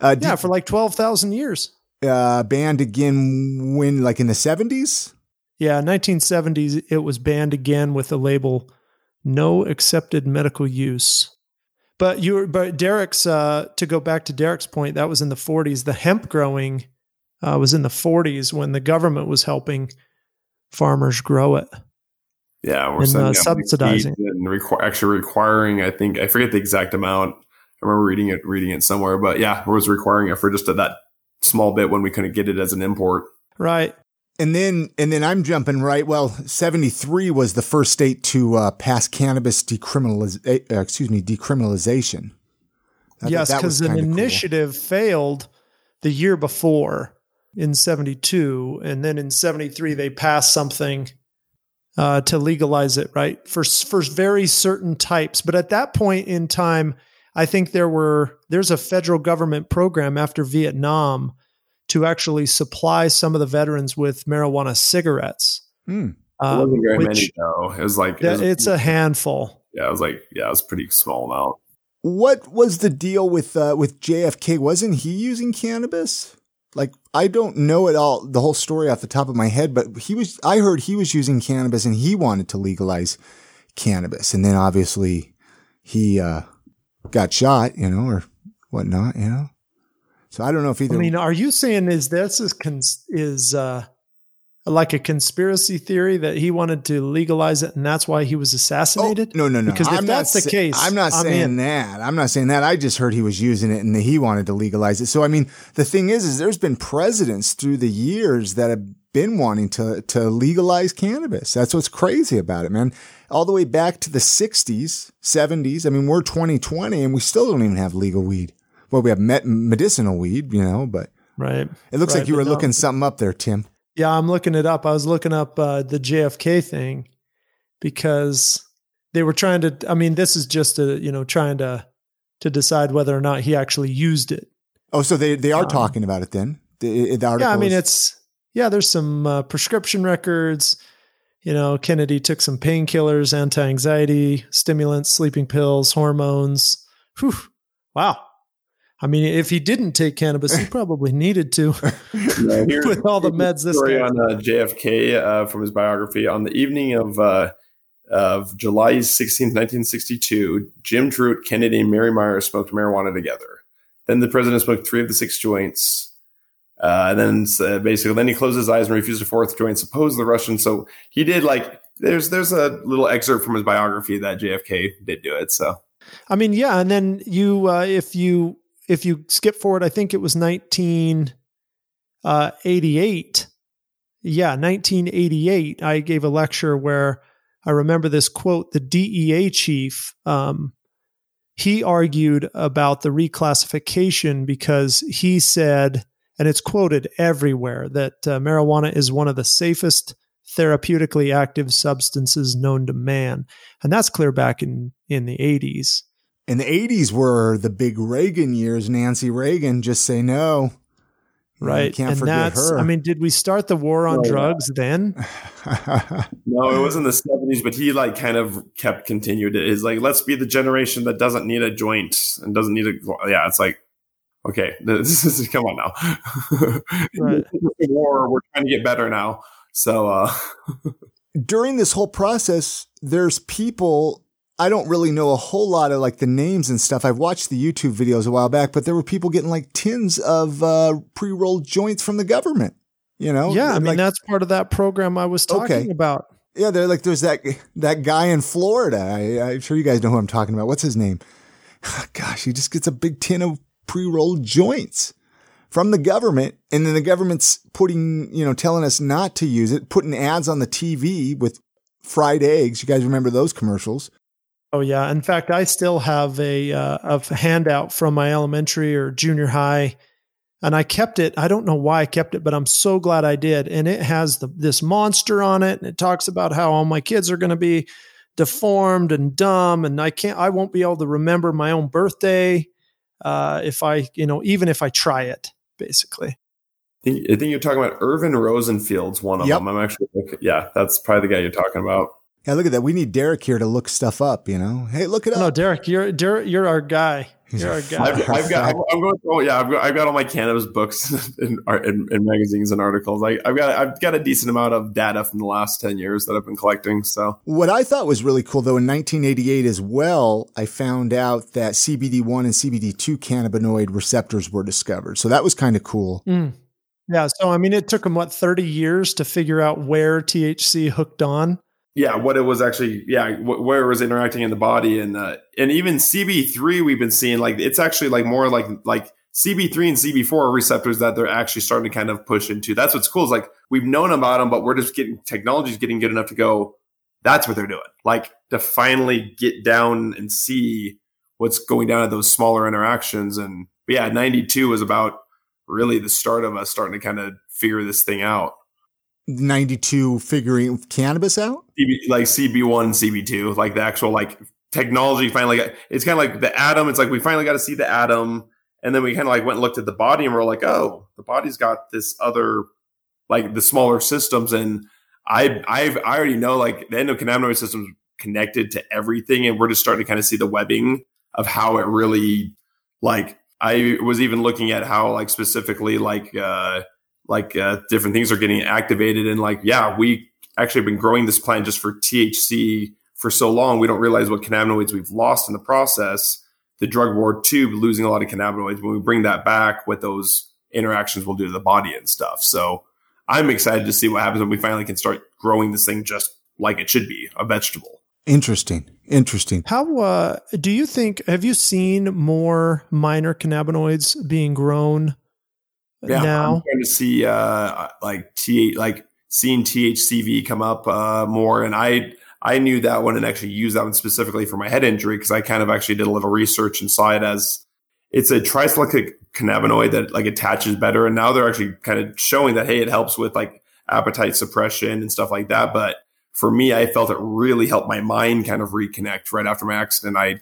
[SPEAKER 1] Uh, did,
[SPEAKER 2] Yeah, for like 12,000 years.
[SPEAKER 1] uh, banned again when, like in the 70s?
[SPEAKER 2] Yeah, 1970s, it was banned again with the label "No accepted medical use." But you, but Derek's uh, to go back to Derek's point, that was in the 40s. The hemp growing uh, was in the 40s when the government was helping farmers grow it.
[SPEAKER 3] Yeah, we're
[SPEAKER 2] And, uh, subsidizing.
[SPEAKER 3] and requ- actually requiring. I think I forget the exact amount. I remember reading it, reading it somewhere, but yeah, it was requiring it for just a, that small bit when we couldn't get it as an import.
[SPEAKER 2] Right.
[SPEAKER 1] And then, and then I'm jumping right. Well, 73 was the first state to uh, pass cannabis decriminaliz- uh, excuse me, decriminalization. I
[SPEAKER 2] yes, because an
[SPEAKER 1] kinda cool.
[SPEAKER 2] initiative failed the year before in 72. And then in 73, they passed something uh, to legalize it, right? For, for very certain types. But at that point in time, I think there were, there's a federal government program after Vietnam to actually supply some of the veterans with marijuana cigarettes.
[SPEAKER 1] Hmm.
[SPEAKER 3] It
[SPEAKER 2] um,
[SPEAKER 3] wasn't very
[SPEAKER 2] which-
[SPEAKER 3] many though. It was like it was-
[SPEAKER 2] it's a handful.
[SPEAKER 3] yeah, it was like yeah, it was a pretty small amount.
[SPEAKER 1] What was the deal with uh, with JFK? Wasn't he using cannabis? Like I don't know at all the whole story off the top of my head, but he was. I heard he was using cannabis and he wanted to legalize cannabis, and then obviously he uh, got shot, you know, or whatnot, you know. So I don't know if either.
[SPEAKER 2] I mean, are you saying is this is cons- is uh, like a conspiracy theory that he wanted to legalize it and that's why he was
[SPEAKER 1] Oh,
[SPEAKER 2] assassinated?
[SPEAKER 1] no, no, no.
[SPEAKER 2] Because if
[SPEAKER 1] I'm
[SPEAKER 2] that's
[SPEAKER 1] not
[SPEAKER 2] the
[SPEAKER 1] sa-
[SPEAKER 2] case,
[SPEAKER 1] I'm not
[SPEAKER 2] I'm
[SPEAKER 1] saying
[SPEAKER 2] in.
[SPEAKER 1] that. I'm not saying that. I just heard he was using it and that he wanted to legalize it. So I mean, the thing is, is there's been presidents through the years that have been wanting to to legalize cannabis. That's what's crazy about it, man. All the way back to the 60s, 70s. I mean, we're 2020 and we still don't even have legal weed. Well, we have met- medicinal weed, you know, but
[SPEAKER 2] Right.
[SPEAKER 1] it looks
[SPEAKER 2] Right,
[SPEAKER 1] like you were
[SPEAKER 2] no.
[SPEAKER 1] looking something up there, Tim.
[SPEAKER 2] Yeah, I'm looking it up. I was looking up uh, the JFK thing because they were trying to. I mean, this is just a you know trying to to decide whether or not he actually used it.
[SPEAKER 1] Oh, so they they are
[SPEAKER 2] Um,
[SPEAKER 1] talking about it then. The, the article
[SPEAKER 2] Yeah, I mean
[SPEAKER 1] is-
[SPEAKER 2] it's yeah. There's some uh, prescription records. You know, Kennedy took some painkillers, anti-anxiety, stimulants, sleeping pills, hormones. Whew. Wow. I mean, if he didn't take cannabis, he <laughs> probably needed to <laughs> with all the meds. This
[SPEAKER 3] story
[SPEAKER 2] guy.
[SPEAKER 3] on uh, JFK uh, from his biography on the evening of uh, of July 16th, 1962. Jim Truitt, Kennedy, and Mary Myers smoked marijuana together. Then the president smoked three of the six joints. Uh, and then uh, basically, then he closed his eyes and refused a fourth joint. Suppose the Russian. So he did like there's there's a little excerpt from his biography that JFK did do it. So
[SPEAKER 2] I mean, yeah, and then you uh, if you if you skip forward, I think it was nineteen uh, eighty eight. Yeah, nineteen eighty eight. I gave a lecture where I remember this quote. The DEA chief um, he argued about the reclassification because he said, and it's quoted everywhere, that uh, marijuana is one of the safest therapeutically active substances known to man, and that's clear back in in the eighties.
[SPEAKER 1] And the 80s were the big Reagan years. Nancy Reagan, just say no. You know, you
[SPEAKER 2] right?
[SPEAKER 1] can't
[SPEAKER 2] and
[SPEAKER 1] forget
[SPEAKER 2] that's,
[SPEAKER 1] her.
[SPEAKER 2] I mean, did we start the war on
[SPEAKER 3] Oh, yeah.
[SPEAKER 2] drugs then? <laughs>
[SPEAKER 3] no, it was in the 70s, but he like kind of kept continued it. Is like let's be the generation that doesn't need a joint and doesn't need a yeah. It's like okay, <laughs> this is come on now. <laughs>
[SPEAKER 2] Right.
[SPEAKER 3] war, we're trying to get better now. So uh,
[SPEAKER 1] during this whole process, there's people. I don't really know a whole lot of like the names and stuff. I've watched the YouTube videos a while back, but there were people getting like tins of uh, pre-rolled joints from the government. You know?
[SPEAKER 2] Yeah, I mean
[SPEAKER 1] like,
[SPEAKER 2] that's part of that program I was talking
[SPEAKER 1] Okay.
[SPEAKER 2] about.
[SPEAKER 1] Yeah, they're like there's that that guy in Florida. I, I'm sure you guys know who I'm talking about. What's his name? <sighs> Gosh, he just gets a big tin of pre-rolled joints from the government, and then the government's putting, you know, telling us not to use it, putting ads on the TV with fried eggs. You guys remember those commercials?
[SPEAKER 2] Oh yeah. In fact, I still have a uh, a handout from my elementary or junior high, and I kept it. I don't know why I kept it, but I'm so glad I did. And it has the this monster on it, and it talks about how all my kids are going to be deformed and dumb, and I can't. I won't be able to remember my own birthday uh, if I, you know, even if I try it. Basically.
[SPEAKER 3] I think, you're talking about Irvin Rosenfeld's one of
[SPEAKER 1] Yep.
[SPEAKER 3] them. I'm actually, yeah, that's probably the guy you're talking about.
[SPEAKER 1] Yeah, look at that. We need Derek here to look stuff up. You know, hey, look it up. No.
[SPEAKER 2] Derek, you're Derek, you're our guy.
[SPEAKER 1] He's
[SPEAKER 2] You're our guy.
[SPEAKER 3] I've, I've got, I'm, I'm going through, yeah, I've got, I've got all my cannabis books and, and, and magazines and articles. I, I've got, I've got a decent amount of data from the last 10 years that I've been collecting. So
[SPEAKER 1] What I thought was really cool, though, in 1988 as well, I found out that CBD1 and CBD2 cannabinoid receptors were discovered. So that was kind of cool.
[SPEAKER 2] Mm. Yeah. So, I mean, it took them, what, 30 years to figure out where THC hooked on?
[SPEAKER 3] Yeah, what it was actually, yeah, wh- where it was interacting in the body, and uh, and even CB3, we've been seeing like it's actually like more like like CB3 and CB4 are receptors that they're actually starting to kind of push into. That's what's cool is like we've known about them, but we're just getting technology's getting good enough to go. That's what they're doing, like to finally get down and see what's going down at those smaller interactions. And yeah, 92 was about really the start of us starting to kind of figure this thing out.
[SPEAKER 1] 92 figuring cannabis out?
[SPEAKER 3] Like CB1, CB2, like the actual like technology finally got, it's kind of like the atom. It's like we finally got to see the atom. And then we kind of like went and looked at the body and we're like, oh, the body's got this other, like the smaller systems. And I, I've, I already know like the endocannabinoid system's connected to everything. And we're just starting to kind of see the webbing of how it really, like, I was even looking at how like specifically like, uh, like uh, different things are getting activated and like yeah we actually have been growing this plant just for THC for so long, we don't realize what cannabinoids we've lost in the process. The drug war tube losing a lot of cannabinoids. When we bring that back, what those interactions will do to the body and stuff. So I'm excited to see what happens when we finally can start growing this thing just like it should be, a vegetable.
[SPEAKER 1] Interesting. Interesting.
[SPEAKER 2] How uh, do you think? Have you seen more minor cannabinoids being grown
[SPEAKER 3] Yeah, I'm trying to see uh, like T like seeing THCV come up uh, more, and I I knew that one and actually used that one specifically for my head injury because I kind of actually did a little research and saw it as it's a tricyclic cannabinoid that like attaches better, and now they're actually kind of showing that hey, it helps with like appetite suppression and stuff like that. But for me, I felt it really helped my mind kind of reconnect right after my accident. I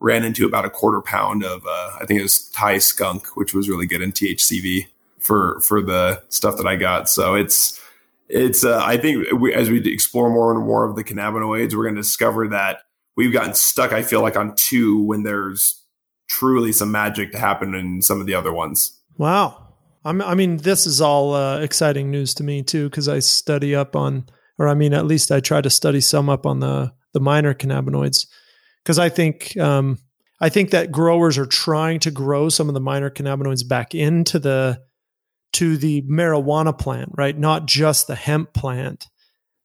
[SPEAKER 3] ran into about a quarter pound of uh, I think it was Thai skunk, which was really good in THCV for for the stuff that I got. So it's it's uh, I think we, as we explore more and more of the cannabinoids, we're going to discover that we've gotten stuck. I feel like on two when there's truly some magic to happen in some of the other ones.
[SPEAKER 2] Wow. I'm, I mean, this is all uh, exciting news to me too, because I study up on, or I mean, at least I try to study some up on the the minor cannabinoids, because I think um, I think that growers are trying to grow some of the minor cannabinoids back into the to the marijuana plant, right? Not just the hemp plant.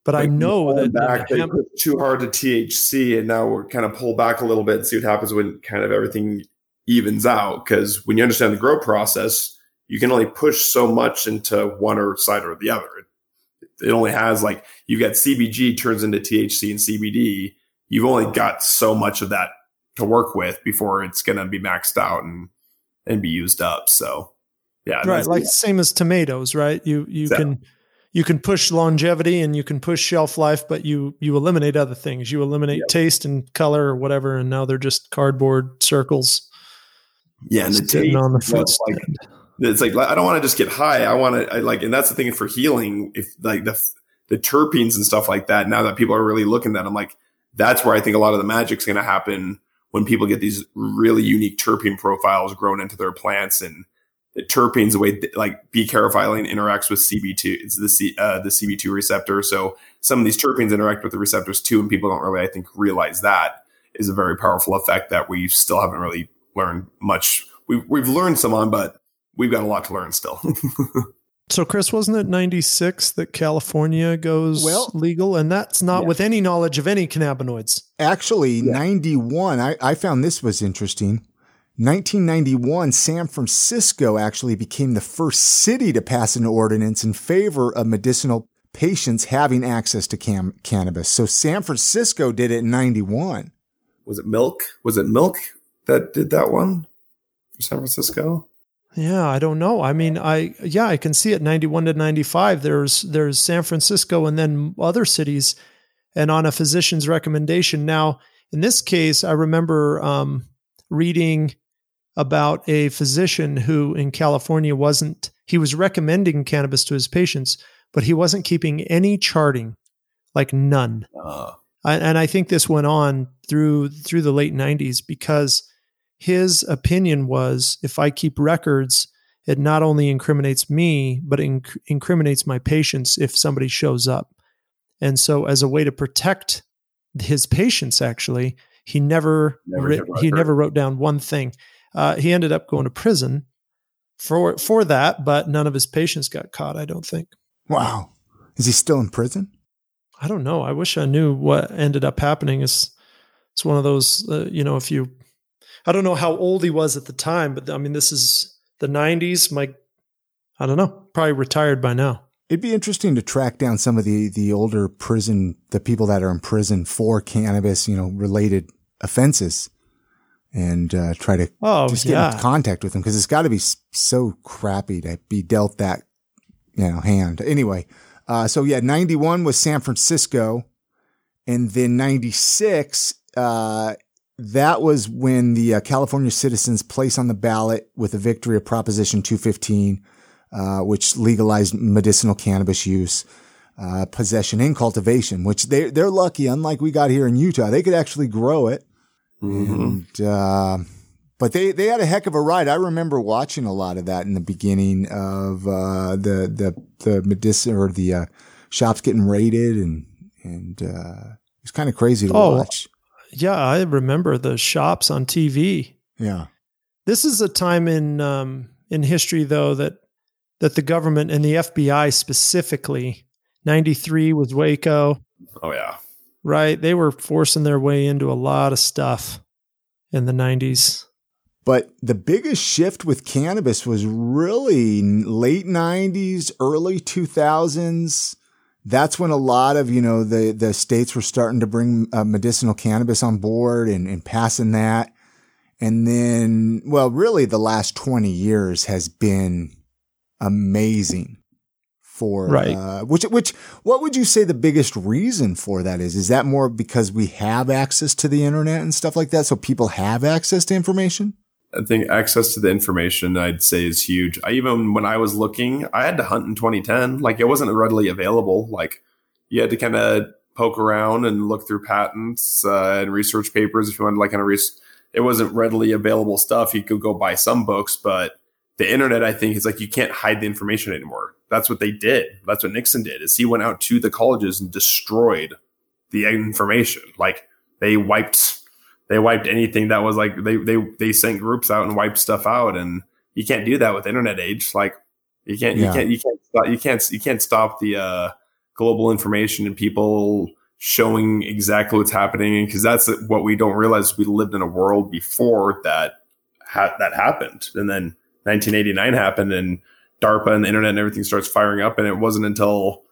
[SPEAKER 2] But I know that the
[SPEAKER 3] back, they
[SPEAKER 2] hemp,
[SPEAKER 3] too hard to THC, and now we're kind of pull back a little bit and see what happens when kind of everything evens out. Because when you understand the grow process, you can only push so much into one or side or the other. It, it only has like you've got CBG turns into THC and CBD. You've only got so much of that to work with before it's going to be maxed out and and be used up. So yeah,
[SPEAKER 2] right like same as tomatoes right you you can you can push longevity and you can push shelf life but you you eliminate other things you eliminate
[SPEAKER 3] Yep.
[SPEAKER 2] taste and color or whatever and now they're just cardboard circles
[SPEAKER 3] yeah, and the
[SPEAKER 2] sitting
[SPEAKER 3] taste
[SPEAKER 2] on the foot
[SPEAKER 3] like it's like I don't want to just get high. I want to I like, and that's the thing for healing. If like the the terpenes and stuff like that, now that people are really looking at, I'm like, that's where I think a lot of the magic's going to happen when people get these really unique terpene profiles grown into their plants, and the terpenes, the way like B-caryophyllene interacts with CB2, it's the C, uh, the CB2 receptor. So some of these terpenes interact with the receptors too, and people don't really, I think, realize that is a very powerful effect that we still haven't really learned much. We've we've learned some on, but we've got a lot to learn still. <laughs>
[SPEAKER 2] so, Chris, wasn't it ninety six that California goes well, legal, and that's not yeah. with any knowledge of any cannabinoids?
[SPEAKER 1] Actually, yeah. ninety one. I, I found this was interesting. 1991, San Francisco actually became the first city to pass an ordinance in favor of medicinal patients having access to cam- cannabis. So San Francisco did it in 91.
[SPEAKER 3] Was it Milk? Was it Milk that did that one for San Francisco?
[SPEAKER 2] Yeah, I don't know. I mean, I yeah, I can see it 91 to 95. There's there's San Francisco and then other cities and on a physician's recommendation. Now, in this case, I remember um, reading about a physician who in California wasn't, he was recommending cannabis to his patients, but he wasn't keeping any charting, like none. Uh. And I think this went on through through the late 90s because his opinion was if I keep records, it not only incriminates me, but inc- incriminates my patients if somebody shows up. And so, as a way to protect his patients, actually, he never, never he never wrote down one thing. Uh, he ended up going to prison for for that, but none of his patients got caught. I don't think.
[SPEAKER 1] Wow, is he still in prison?
[SPEAKER 2] I don't know. I wish I knew what ended up happening. It's it's one of those, uh, you know, if you, I don't know how old he was at the time, but I mean, this is the '90s. My, I don't know, probably retired by now.
[SPEAKER 1] It'd be interesting to track down some of the the older prison, the people that are in prison for cannabis, you know, related offenses and uh, try to oh, just get yeah. in contact with them because it's got to be so crappy to be dealt that you know hand. Anyway, uh, so yeah, ninety one was San Francisco, and then ninety six. Uh, that was when the uh, California citizens placed on the ballot with the victory of Proposition 215, uh, which legalized medicinal cannabis use. Uh, possession and cultivation, which they they're lucky. Unlike we got here in Utah, they could actually grow it Mm-hmm. And, uh, but they, they had a heck of a ride. I remember watching a lot of that in the beginning of, uh, the, the, the medicine or the, uh, shops getting raided and, and, uh, it's kind of crazy to oh, watch.
[SPEAKER 2] Yeah. I remember the shops on TV.
[SPEAKER 1] Yeah.
[SPEAKER 2] This is a time in, um, in history though that, that the government and the FBI specifically, 93 was Waco.
[SPEAKER 3] Oh yeah
[SPEAKER 2] right? They were forcing their way into a lot of stuff in the 90s.
[SPEAKER 1] But the biggest shift with cannabis was really late 90s, early 2000s. That's when a lot of, you know, the, the states were starting to bring uh, medicinal cannabis on board and, and passing that. And then, well, really the last 20 years has been amazing for
[SPEAKER 2] right.
[SPEAKER 1] Uh, which which what would you say the biggest reason for that is? Is that more because we have access to the internet and stuff like that, so people have access to information?
[SPEAKER 3] I think access to the information I'd say is huge. I even when I was looking, I had to hunt in 2010. Like it wasn't readily available. Like you had to kind of poke around and look through patents uh, and research papers if you wanted like kind of res- it wasn't readily available stuff. You could go buy some books, but the internet, I think, is like you can't hide the information anymore. That's what they did. That's what Nixon did. Is he went out to the colleges and destroyed the information. Like they wiped, they wiped anything that was like they they they sent groups out and wiped stuff out, and you can't do that with internet age. Like you can't yeah. you can't you can't stop, you can't you can't stop the uh, global information and people showing exactly what's happening because that's what we don't realize. We lived in a world before that ha- that happened, and then 1989 happened and DARPA and the internet and everything starts firing up. And it wasn't until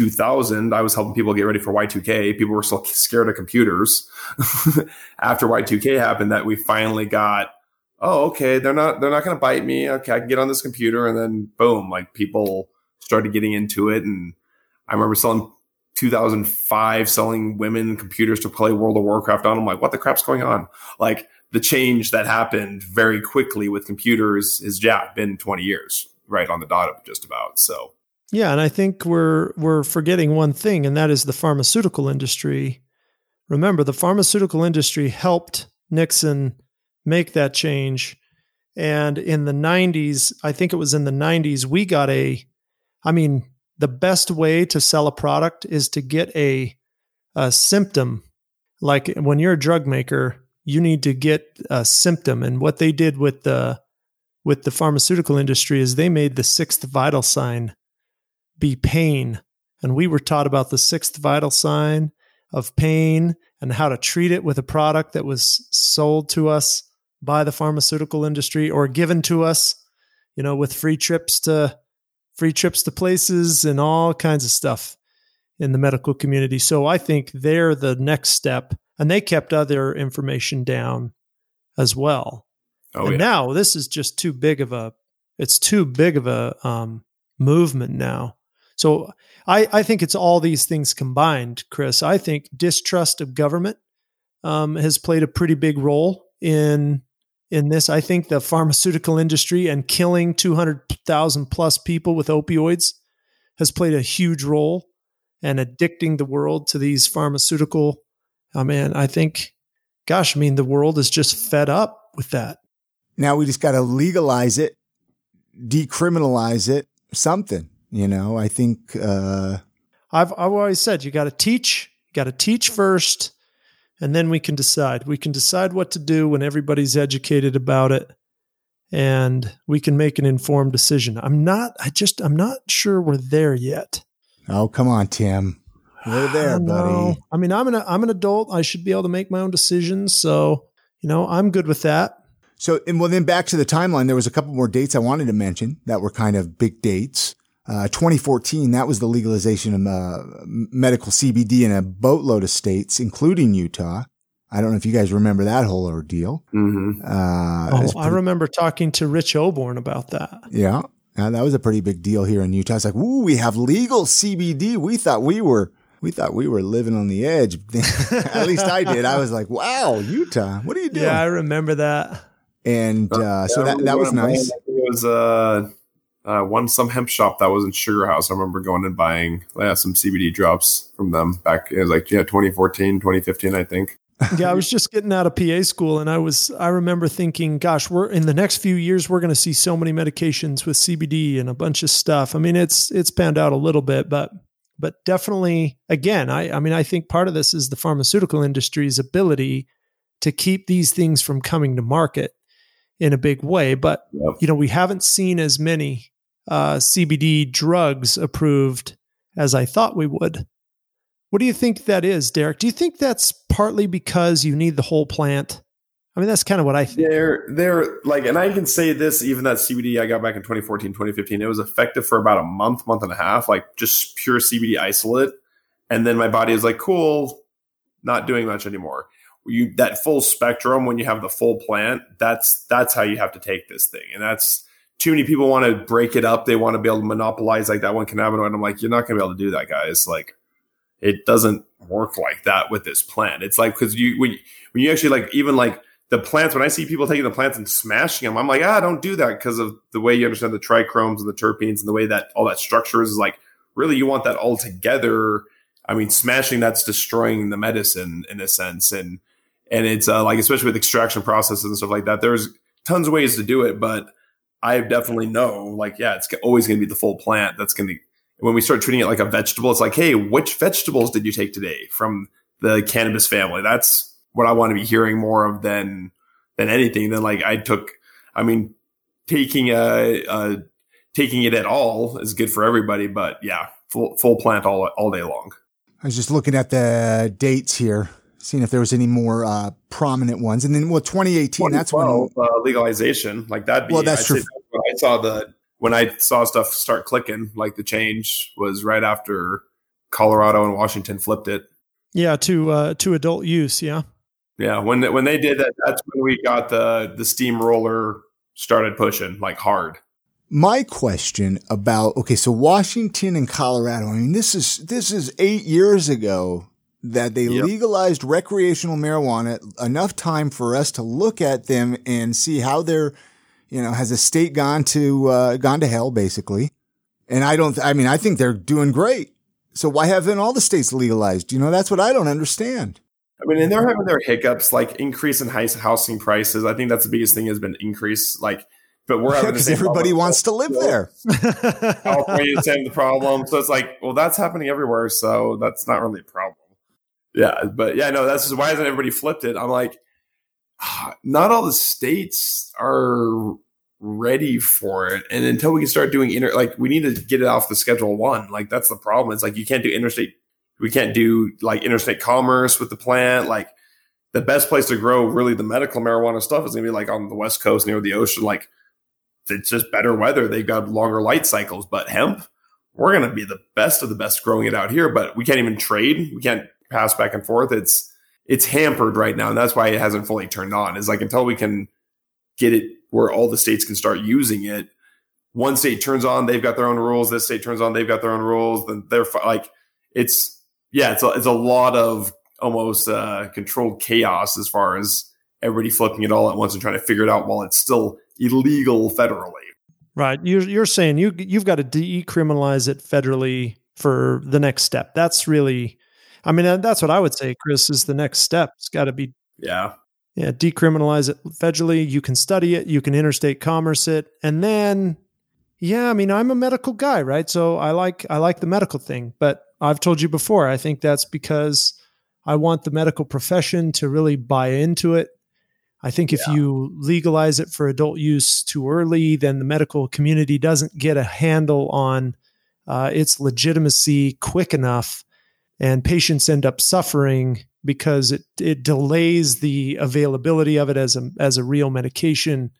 [SPEAKER 3] 2000 I was helping people get ready for Y2K. People were still scared of computers <laughs> after Y2K happened that we finally got, oh, okay, they're not they're not going to bite me. Okay, I can get on this computer, and then boom, like people started getting into it. And I remember selling 2005 selling women computers to play World of Warcraft on. I'm like, what the crap's going on? Like the change that happened very quickly with computers has yeah been 20 years right on the dot of just about so
[SPEAKER 2] yeah and i think we're we're forgetting one thing and that is the pharmaceutical industry remember the pharmaceutical industry helped nixon make that change And in the 90s, I think it was in the 90s, we got a, I mean, the best way to sell a product is to get a, a symptom. Like when you're a drug maker, you need to get a symptom. And what they did with the with the pharmaceutical industry is they made the sixth vital sign be pain. And we were taught about the sixth vital sign of pain and how to treat it with a product that was sold to us by the pharmaceutical industry or given to us, you know, with free trips to free trips to places and all kinds of stuff in the medical community. So I think they're the next step and they kept other information down as well. Oh, and yeah. now this is just too big of a it's too big of a um, movement now. So I, I think it's all these things combined, Chris. I think distrust of government um, has played a pretty big role in in this. I think the pharmaceutical industry and killing 200,000 plus people with opioids has played a huge role and addicting the world to these pharmaceutical. I mean, I think, gosh, I mean, the world is just fed up with that.
[SPEAKER 1] Now we just got to legalize it, decriminalize it, something, you know, I think, uh,
[SPEAKER 2] I've, I've always said you got to teach, you got to teach first and then we can decide. We can decide what to do when everybody's educated about it and we can make an informed decision. I'm not I just I'm not sure we're there yet.
[SPEAKER 1] Oh, come on, Tim. We're <sighs> there, buddy.
[SPEAKER 2] I mean, I'm an I'm an adult. I should be able to make my own decisions, so, you know, I'm good with that.
[SPEAKER 1] So, and well then back to the timeline, there was a couple more dates I wanted to mention that were kind of big dates. Uh, 2014, that was the legalization of uh, medical CBD in a boatload of states, including Utah. I don't know if you guys remember that whole ordeal.
[SPEAKER 2] Mm-hmm. Uh, oh, pretty, I remember talking to Rich Oborn about that.
[SPEAKER 1] Yeah. that was a pretty big deal here in Utah. It's like, ooh, we have legal CBD. We thought we were, we thought we were living on the edge. <laughs> At least I did. I was like, wow, Utah, what are you doing?
[SPEAKER 2] Yeah, I remember that.
[SPEAKER 1] And uh, so that, that was nice. It
[SPEAKER 3] was uh, one some hemp shop that was in Sugar House. I remember going and buying yeah, some CBD drops from them back. It was like yeah, 2014, 2015, I think. <laughs>
[SPEAKER 2] yeah, I was just getting out of PA school, and I was I remember thinking, gosh, we're in the next few years we're going to see so many medications with CBD and a bunch of stuff. I mean, it's it's panned out a little bit, but but definitely, again, I I mean, I think part of this is the pharmaceutical industry's ability to keep these things from coming to market in a big way. But yep. you know, we haven't seen as many uh, CBD drugs approved as I thought we would. What do you think that is, Derek? Do you think that's partly because you need the whole plant? I mean, that's kind of what I think.
[SPEAKER 3] They're, they're like, and I can say this, even that CBD I got back in 2014, 2015, it was effective for about a month, month and a half, like just pure CBD isolate. And then my body is like, cool, not doing much anymore. You, that full spectrum, when you have the full plant, that's, that's how you have to take this thing. And that's, too many people want to break it up. They want to be able to monopolize like that one cannabinoid. I'm like, you're not going to be able to do that, guys. Like, it doesn't work like that with this plant. It's like because you when when you actually like even like the plants. When I see people taking the plants and smashing them, I'm like, ah, don't do that because of the way you understand the trichomes and the terpenes and the way that all that structure is. Like, really, you want that all together. I mean, smashing that's destroying the medicine in a sense, and and it's uh, like especially with extraction processes and stuff like that. There's tons of ways to do it, but I definitely know, like, yeah, it's always going to be the full plant. That's going to, when we start treating it like a vegetable, it's like, hey, which vegetables did you take today from the cannabis family? That's what I want to be hearing more of than, than anything. Than like I took, I mean, taking a, a taking it at all is good for everybody, but yeah, full, full plant all, all day long.
[SPEAKER 1] I was just looking at the dates here seeing if there was any more uh, prominent ones. And then, well, 2018, that's when
[SPEAKER 3] uh, legalization, like that.
[SPEAKER 1] Well, that's I'd true.
[SPEAKER 3] When I saw the when I saw stuff start clicking, like the change was right after Colorado and Washington flipped it.
[SPEAKER 2] Yeah, to uh, to adult use. Yeah.
[SPEAKER 3] Yeah, when when they did that, that's when we got the the steamroller started pushing like hard.
[SPEAKER 1] My question about okay, so Washington and Colorado. I mean, this is this is eight years ago that they yep. legalized recreational marijuana enough time for us to look at them and see how they're, you know, has a state gone to, uh, gone to hell basically. And I don't, I mean, I think they're doing great. So why haven't all the states legalized? You know, that's what I don't understand.
[SPEAKER 3] I mean, and they're having their hiccups, like increase in housing prices. I think that's the biggest thing has been increase, like. But we're having
[SPEAKER 1] because <laughs> yeah, everybody wants to live there. <laughs>
[SPEAKER 3] California is having the problem, so it's like, well, that's happening everywhere, so that's not really a problem. Yeah, but yeah, no, that's why hasn't everybody flipped it? I'm like, ah, not all the states are ready for it. And until we can start doing inter, like we need to get it off the schedule one. Like that's the problem. It's like you can't do interstate. We can't do like interstate commerce with the plant. Like the best place to grow really the medical marijuana stuff is gonna be like on the west coast near the ocean. Like it's just better weather. They've got longer light cycles. But hemp, we're gonna be the best of the best growing it out here. But we can't even trade. We can't pass back and forth. It's it's hampered right now, and that's why it hasn't fully turned on. Is like until we can get it where all the states can start using it. One state turns on, they've got their own rules. This state turns on, they've got their own rules. Then they're like, it's yeah, it's a, it's a lot of almost uh, controlled chaos as far as everybody flipping it all at once and trying to figure it out while it's still illegal federally.
[SPEAKER 2] Right. You're, you're saying you you've got to decriminalize it federally for the next step. That's really I mean, that's what I would say, Chris, is the next step. It's got to be.
[SPEAKER 3] Yeah.
[SPEAKER 2] Yeah. Decriminalize it federally. You can study it, you can interstate commerce it. And then, yeah, I mean, I'm a medical guy, right? So I like, I like the medical thing, but I've told you before, I think that's because I want the medical profession to really buy into it. I think if yeah. you legalize it for adult use too early, then the medical community doesn't get a handle on uh, its legitimacy quick enough and patients end up suffering because it it delays the availability of it as a as a real medication.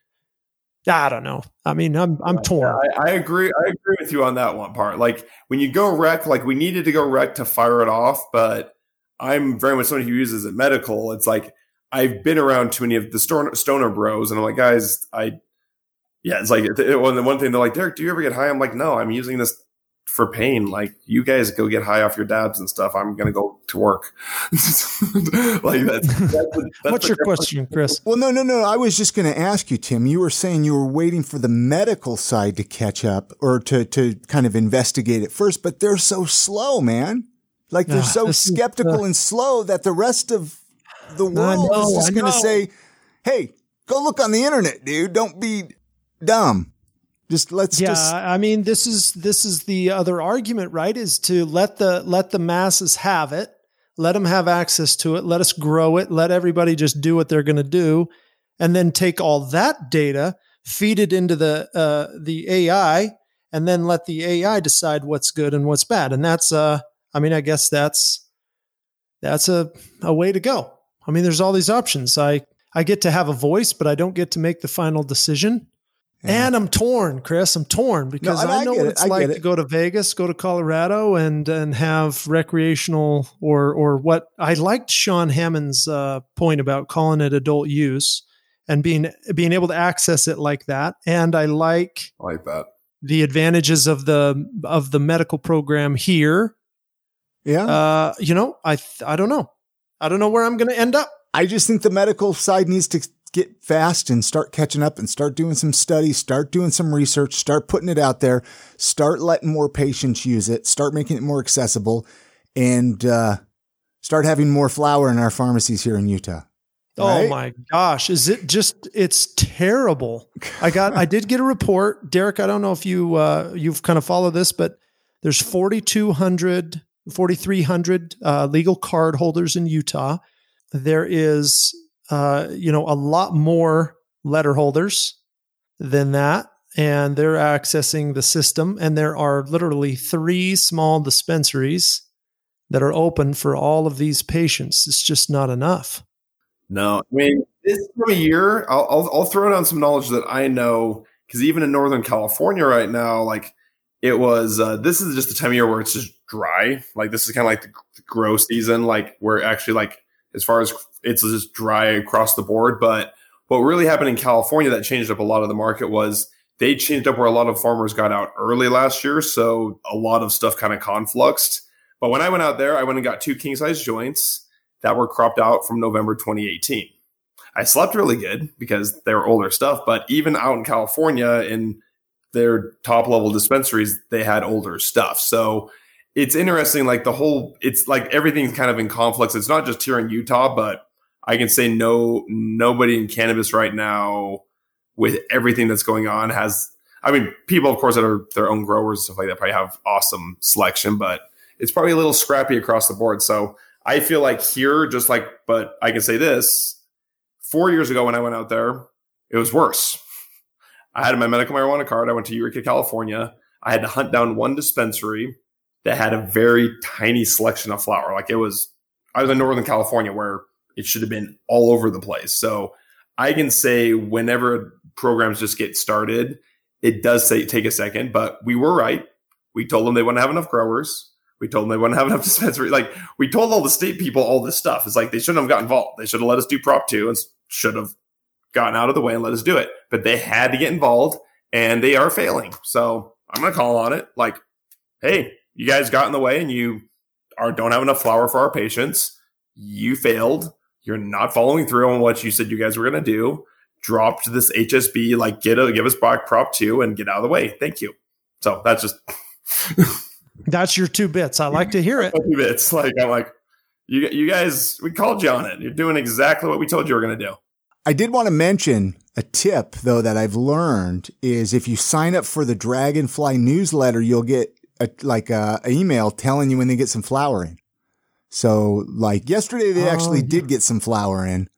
[SPEAKER 2] I don't know. I mean, I'm I'm yeah, torn.
[SPEAKER 3] I, I, agree. I agree with you on that one part. Like when you go rec, like we needed to go rec to fire it off, but I'm very much someone who uses it medical. It's like I've been around too many of the stoner, stoner bros, and I'm like, guys, I yeah, it's like it, one, one thing they're like, Derek, do you ever get high? I'm like, no, I'm using this for pain. Like you guys go get high off your dabs and stuff. I'm gonna go to work. <laughs>
[SPEAKER 2] like that's, that's, <laughs> that's what's your question, Chris?
[SPEAKER 1] Well, no, no, no. I was just gonna ask you, Tim. You were saying you were waiting for the medical side to catch up or to to kind of investigate it first, but they're so slow, man. Like they're so skeptical is, uh, and slow that the rest of the world know, is just gonna say, "Hey, go look on the internet, dude. Don't be dumb." Just let's
[SPEAKER 2] yeah,
[SPEAKER 1] just
[SPEAKER 2] I mean this is this is the other argument, right? Is to let the let the masses have it, let them have access to it, let us grow it, let everybody just do what they're going to do, and then take all that data, feed it into the uh, the AI, and then let the AI decide what's good and what's bad. And that's uh, I mean, I guess that's that's a a way to go. I mean, there's all these options. I I get to have a voice, but I don't get to make the final decision. Yeah. And I'm torn, Chris. I'm torn because no, I, I, know what it's like it. to go to Vegas, go to Colorado, and and have recreational or or what I liked Sean Hammond's uh, point about calling it adult use and being being able to access it like that. And I like
[SPEAKER 3] I like that
[SPEAKER 2] the advantages of the of the medical program here.
[SPEAKER 1] Yeah,
[SPEAKER 2] uh, you know, I I don't know, I don't know where I'm going to end up.
[SPEAKER 1] I just think the medical side needs to get fast and start catching up and start doing some studies, start doing some research, start putting it out there, start letting more patients use it, start making it more accessible, and uh, start having more flower in our pharmacies here in Utah.
[SPEAKER 2] Oh right? Oh my gosh, is it just it's terrible. I got I did get a report. Derek, I don't know if you uh, you've kind of followed this, but there's 4200 4300 uh, legal card holders in Utah. There is uh, you know, a lot more letter holders than that. And they're accessing the system. And there are literally three small dispensaries that are open for all of these patients. It's just not enough.
[SPEAKER 3] No, I mean, this time of year, I'll, I'll, I'll throw down some knowledge that I know because even in Northern California right now, like it was, uh, this is just the time of year where it's just dry. Like this is kind of like the, the grow season, like where actually like as far as it's just dry across the board. But what really happened in California that changed up a lot of the market was they changed up where a lot of farmers got out early last year. So a lot of stuff kind of confluxed. But when I went out there, I went and got two king size joints that were cropped out from November 2018. I slept really good because they were older stuff, but even out in California in their top level dispensaries, they had older stuff. So it's interesting. Like the whole, it's like everything's kind of in conflicts. It's not just here in Utah, but I can say no, nobody in cannabis right now with everything that's going on has. I mean, people, of course, that are their own growers and stuff like that probably have awesome selection, but it's probably a little scrappy across the board. So I feel like here, just like, but I can say this: four years ago when I went out there, it was worse. I had my medical marijuana card. I went to Eureka, California. I had to hunt down one dispensary that had a very tiny selection of flower. Like it was, I was in Northern California where it should have been all over the place. So I can say whenever programs just get started, it does say take a second, but we were right. We told them they wouldn't have enough growers. We told them they wouldn't have enough <laughs> dispensaries. Like we told all the state people all this stuff. It's like they shouldn't have got involved. They should have let us do Prop Two and should have gotten out of the way and let us do it. But they had to get involved, and they are failing. So I'm going to call on it. Like, hey, you guys got in the way and you are don't have enough flower for our patients. You failed. You're not following through on what you said you guys were going to do. Dropped this HSB, like get a give us back prop two and get out of the way. Thank you. So that's just <laughs>
[SPEAKER 2] that's your two bits. I like to hear it.
[SPEAKER 3] two bits. Like I'm like, you you guys, we called you on it. You're doing exactly what we told you were going to do.
[SPEAKER 1] I did want to mention a tip though that I've learned is if you sign up for the Dragonfly newsletter, you'll get a, like a, a email telling you when they get some flower in. So like yesterday, they oh, actually yeah. did get some flower in,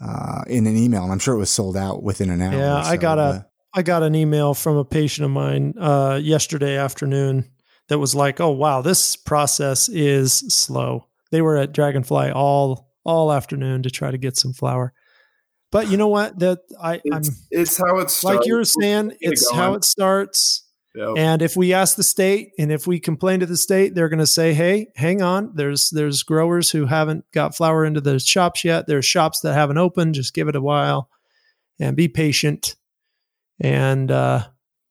[SPEAKER 1] uh, in an email and I'm sure it was sold out within an hour.
[SPEAKER 2] Yeah. So, I got a, I got an email from a patient of mine, uh, yesterday afternoon that was like, Oh, wow, this process is slow. They were at Dragonfly all, all afternoon to try to get some flower. But you know what? That I,
[SPEAKER 3] it's, I'm, it's how it's
[SPEAKER 2] like you're saying. It's how it starts. Yep. And if we ask the state and if we complain to the state, they're going to say, "Hey, hang on. There's there's growers who haven't got flower into the shops yet. There's shops that haven't opened. Just give it a while and be patient." And uh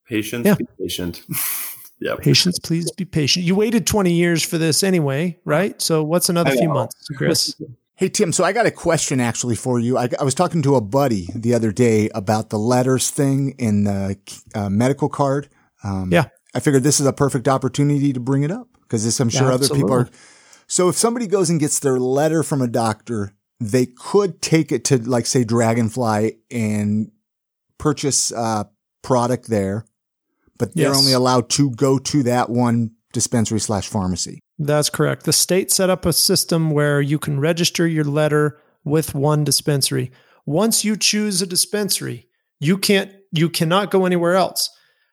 [SPEAKER 3] patience, yeah. be patient. <laughs>
[SPEAKER 2] yeah. Patience, please be patient. You waited 20 years for this anyway, right? So what's another few months, Chris? <laughs>
[SPEAKER 1] Hey, Tim, so I got a question actually for you. I, I, was talking to a buddy the other day about the letters thing in the uh, medical card.
[SPEAKER 2] Um, yeah.
[SPEAKER 1] I figured this is a perfect opportunity to bring it up because this, I'm sure yeah, other people are. So if somebody goes and gets their letter from a doctor, they could take it to like say Dragonfly and purchase a product there, but they're yes. only allowed to go to that one dispensary slash pharmacy.
[SPEAKER 2] That's correct. The state set up a system where you can register your letter with one dispensary. Once you choose a dispensary, you can't you cannot go anywhere else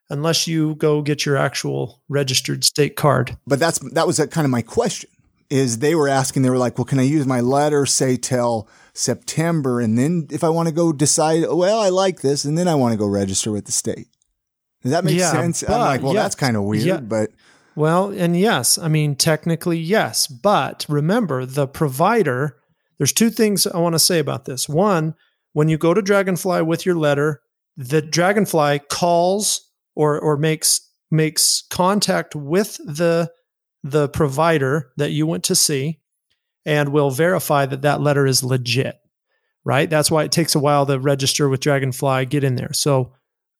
[SPEAKER 2] unless you go get your actual registered state card.
[SPEAKER 1] But that's that was kind of my question. Is they were asking, they were like, well, can I use my letter, say, till September, and then if I want to go decide, oh, well, I like this, and then I want to go register with the state. Does that make yeah, sense? I'm like, well, yeah, that's kind of weird, yeah. but
[SPEAKER 2] well, and yes, I mean, technically, yes. But remember, the provider, there's two things I want to say about this. One, when you go to Dragonfly with your letter, the Dragonfly calls or, or makes makes contact with the the provider that you went to see and will verify that that letter is legit right that's why it takes a while to register with dragonfly get in there so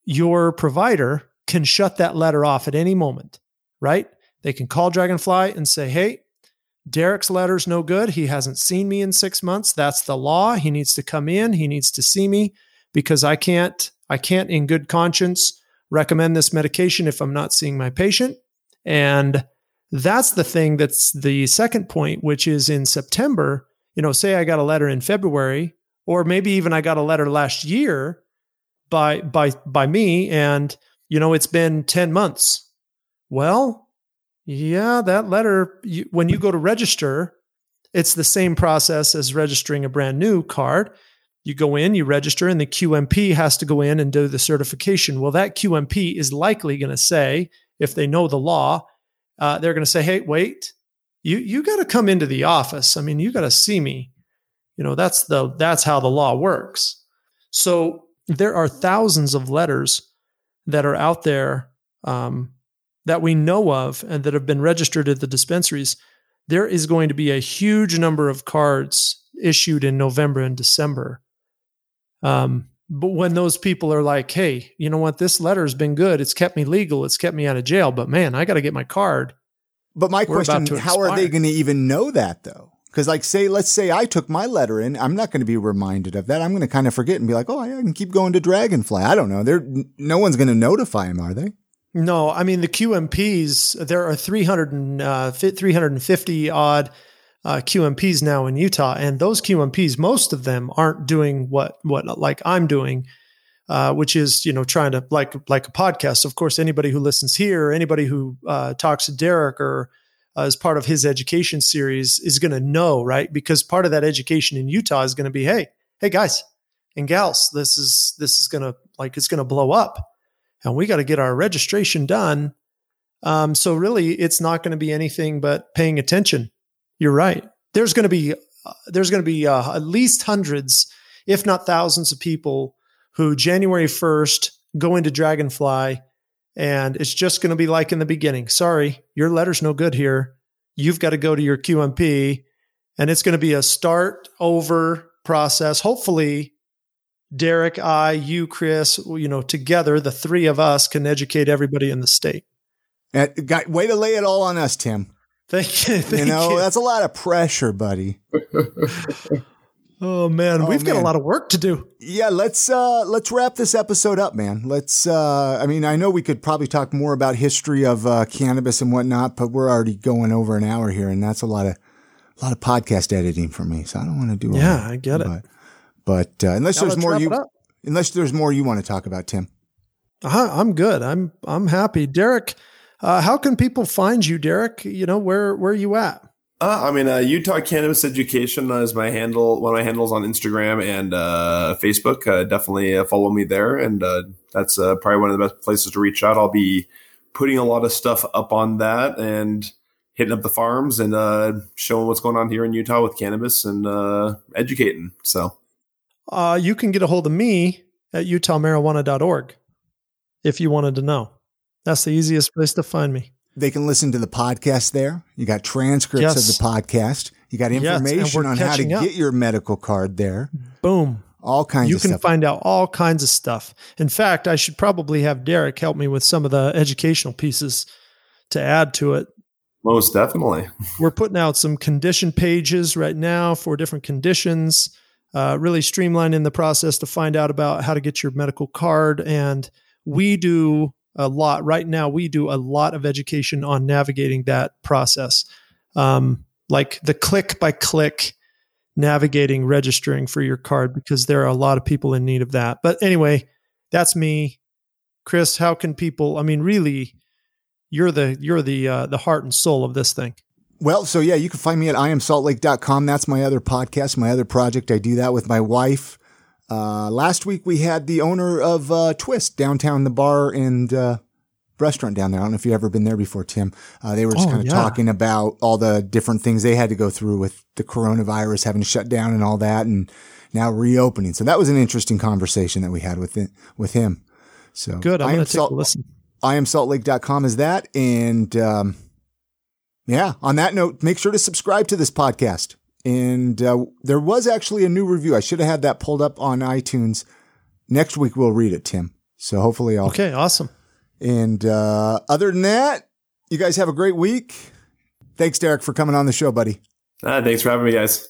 [SPEAKER 2] your provider can shut that letter off at any moment right? They can call Dragonfly and say, hey, Derek's letter's no good. He hasn't seen me in six months. That's the law. He needs to come in. He needs to see me because I can't, I can't in good conscience recommend this medication if I'm not seeing my patient. And that's the thing that's the second point, which is in September, you know, say I got a letter in February, or maybe even I got a letter last year by by by me, and you know, it's been 10 months well, yeah, that letter, you, when you go to register, it's the same process as registering a brand new card. You go in, you register, and the QMP has to go in and do the certification. Well, that QMP is likely going to say, if they know the law, uh, they're going to say, "Hey, wait, you you got to come into the office. I mean, you got to see me." You know, that's the that's how the law works. So there are thousands of letters that are out there um, that we know of and that have been registered at the dispensaries, there is going to be a huge number of cards issued in November and December. Um, but when those people are like, hey, you know what? This letter has been good. It's kept me legal. It's kept me out of jail. But man, I got to get my card.
[SPEAKER 1] But my question, how are they going to even know that though? Because like say, let's say I took my letter in, I'm not going to be reminded of that. I'm going to kind of forget and be like, oh, I can keep going to Dragonfly. I don't know. There, no one's going to notify him, are they?
[SPEAKER 2] No, I mean the QMPs. There are 300 and, uh, 350 odd uh, QMPs now in Utah, and those QMPs, most of them aren't doing what what like I'm doing, uh, which is you know trying to like like a podcast. Of course, anybody who listens here, anybody who uh, talks to Derek or uh, as part of his education series is going to know, right? Because part of that education in Utah is going to be, hey, hey guys and gals, this is this is going to like it's going to blow up, and we got to get our registration done. Um, so really, it's not going to be anything but paying attention you're right. There's going to be uh, there's going to be uh, at least hundreds, if not thousands, of people who January 1st go into Dragonfly, and it's just going to be like in the beginning. Sorry, your letter's no good here. You've got to go to your QMP, and it's going to be a start over process. Hopefully, Derek, I, you, Chris, you know, together, the three of us can educate everybody in the state.
[SPEAKER 1] Uh, way to lay it all on us, Tim.
[SPEAKER 2] Thank you. <laughs> Thank
[SPEAKER 1] you know,
[SPEAKER 2] you.
[SPEAKER 1] that's a lot of pressure, buddy.
[SPEAKER 2] oh man, oh, we've man. got a lot of work to do.
[SPEAKER 1] Yeah, let's uh let's wrap this episode up, man. Let's uh I mean, I know we could probably talk more about history of uh cannabis and whatnot, but we're already going over an hour here and that's a lot of a lot of podcast editing for me. So I don't want to do
[SPEAKER 2] Yeah, that, I get
[SPEAKER 1] but, it. But uh, unless now there's more you unless there's more you want to talk about, Tim.
[SPEAKER 2] Uh, I'm good. I'm I'm happy. Derek uh, how can people find you, Derek? You know, where where are you at?
[SPEAKER 3] Uh, I mean, uh, Utah Cannabis Education is my handle. One of my handles on Instagram and uh, Facebook. Uh, definitely uh, follow me there, and uh, that's probably one of the best places to reach out. I'll be putting a lot of stuff up on that and hitting up the farms and showing what's going on here in Utah with cannabis and educating. So,
[SPEAKER 2] you can get a hold of me at utahmarijuana.org if you wanted to know. That's the easiest place to find me.
[SPEAKER 1] They can listen to the podcast there. You got transcripts yes. of the podcast. You got information yes, on how to up. get your medical card there.
[SPEAKER 2] Boom.
[SPEAKER 1] All kinds of stuff.
[SPEAKER 2] you can
[SPEAKER 1] stuff.
[SPEAKER 2] find out all kinds of stuff. In fact, I should probably have Derek help me with some of the educational pieces to add to it.
[SPEAKER 3] Most definitely.
[SPEAKER 2] We're putting out some condition pages right now for different conditions, uh, really streamlining the process to find out about how to get your medical card. And we do a lot. Right now, we do a lot of education on navigating that process, um, like the click by click navigating registering for your card, because there are a lot of people in need of that. But anyway, that's me, Chris. How can people? I mean, really, you're the you're the uh, the heart and soul of this thing.
[SPEAKER 1] Well, so yeah, you can find me at iamsaltlake.com. That's my other podcast, my other project. I do that with my wife. Uh, last week we had the owner of uh, Twist downtown, the bar and uh, restaurant down there. I don't know if you've ever been there before, Tim. Uh, they were just oh, kind of yeah. talking about all the different things they had to go through with the coronavirus having to shut down and all that, and now reopening. So that was an interesting conversation that we had with it, with him. So
[SPEAKER 2] good. I'm going to take Salt, a listen.
[SPEAKER 1] IamSaltLake.com is that. And, um, yeah, on that note, make sure to subscribe to this podcast. And uh, there was actually a new review. I should have had that pulled up on iTunes. Next week we'll read it, Tim. So hopefully I'll.
[SPEAKER 2] Okay, awesome.
[SPEAKER 1] And uh, other than that, you guys have a great week. Thanks, Derek, for coming on the show, buddy.
[SPEAKER 3] Uh, thanks for having me, guys.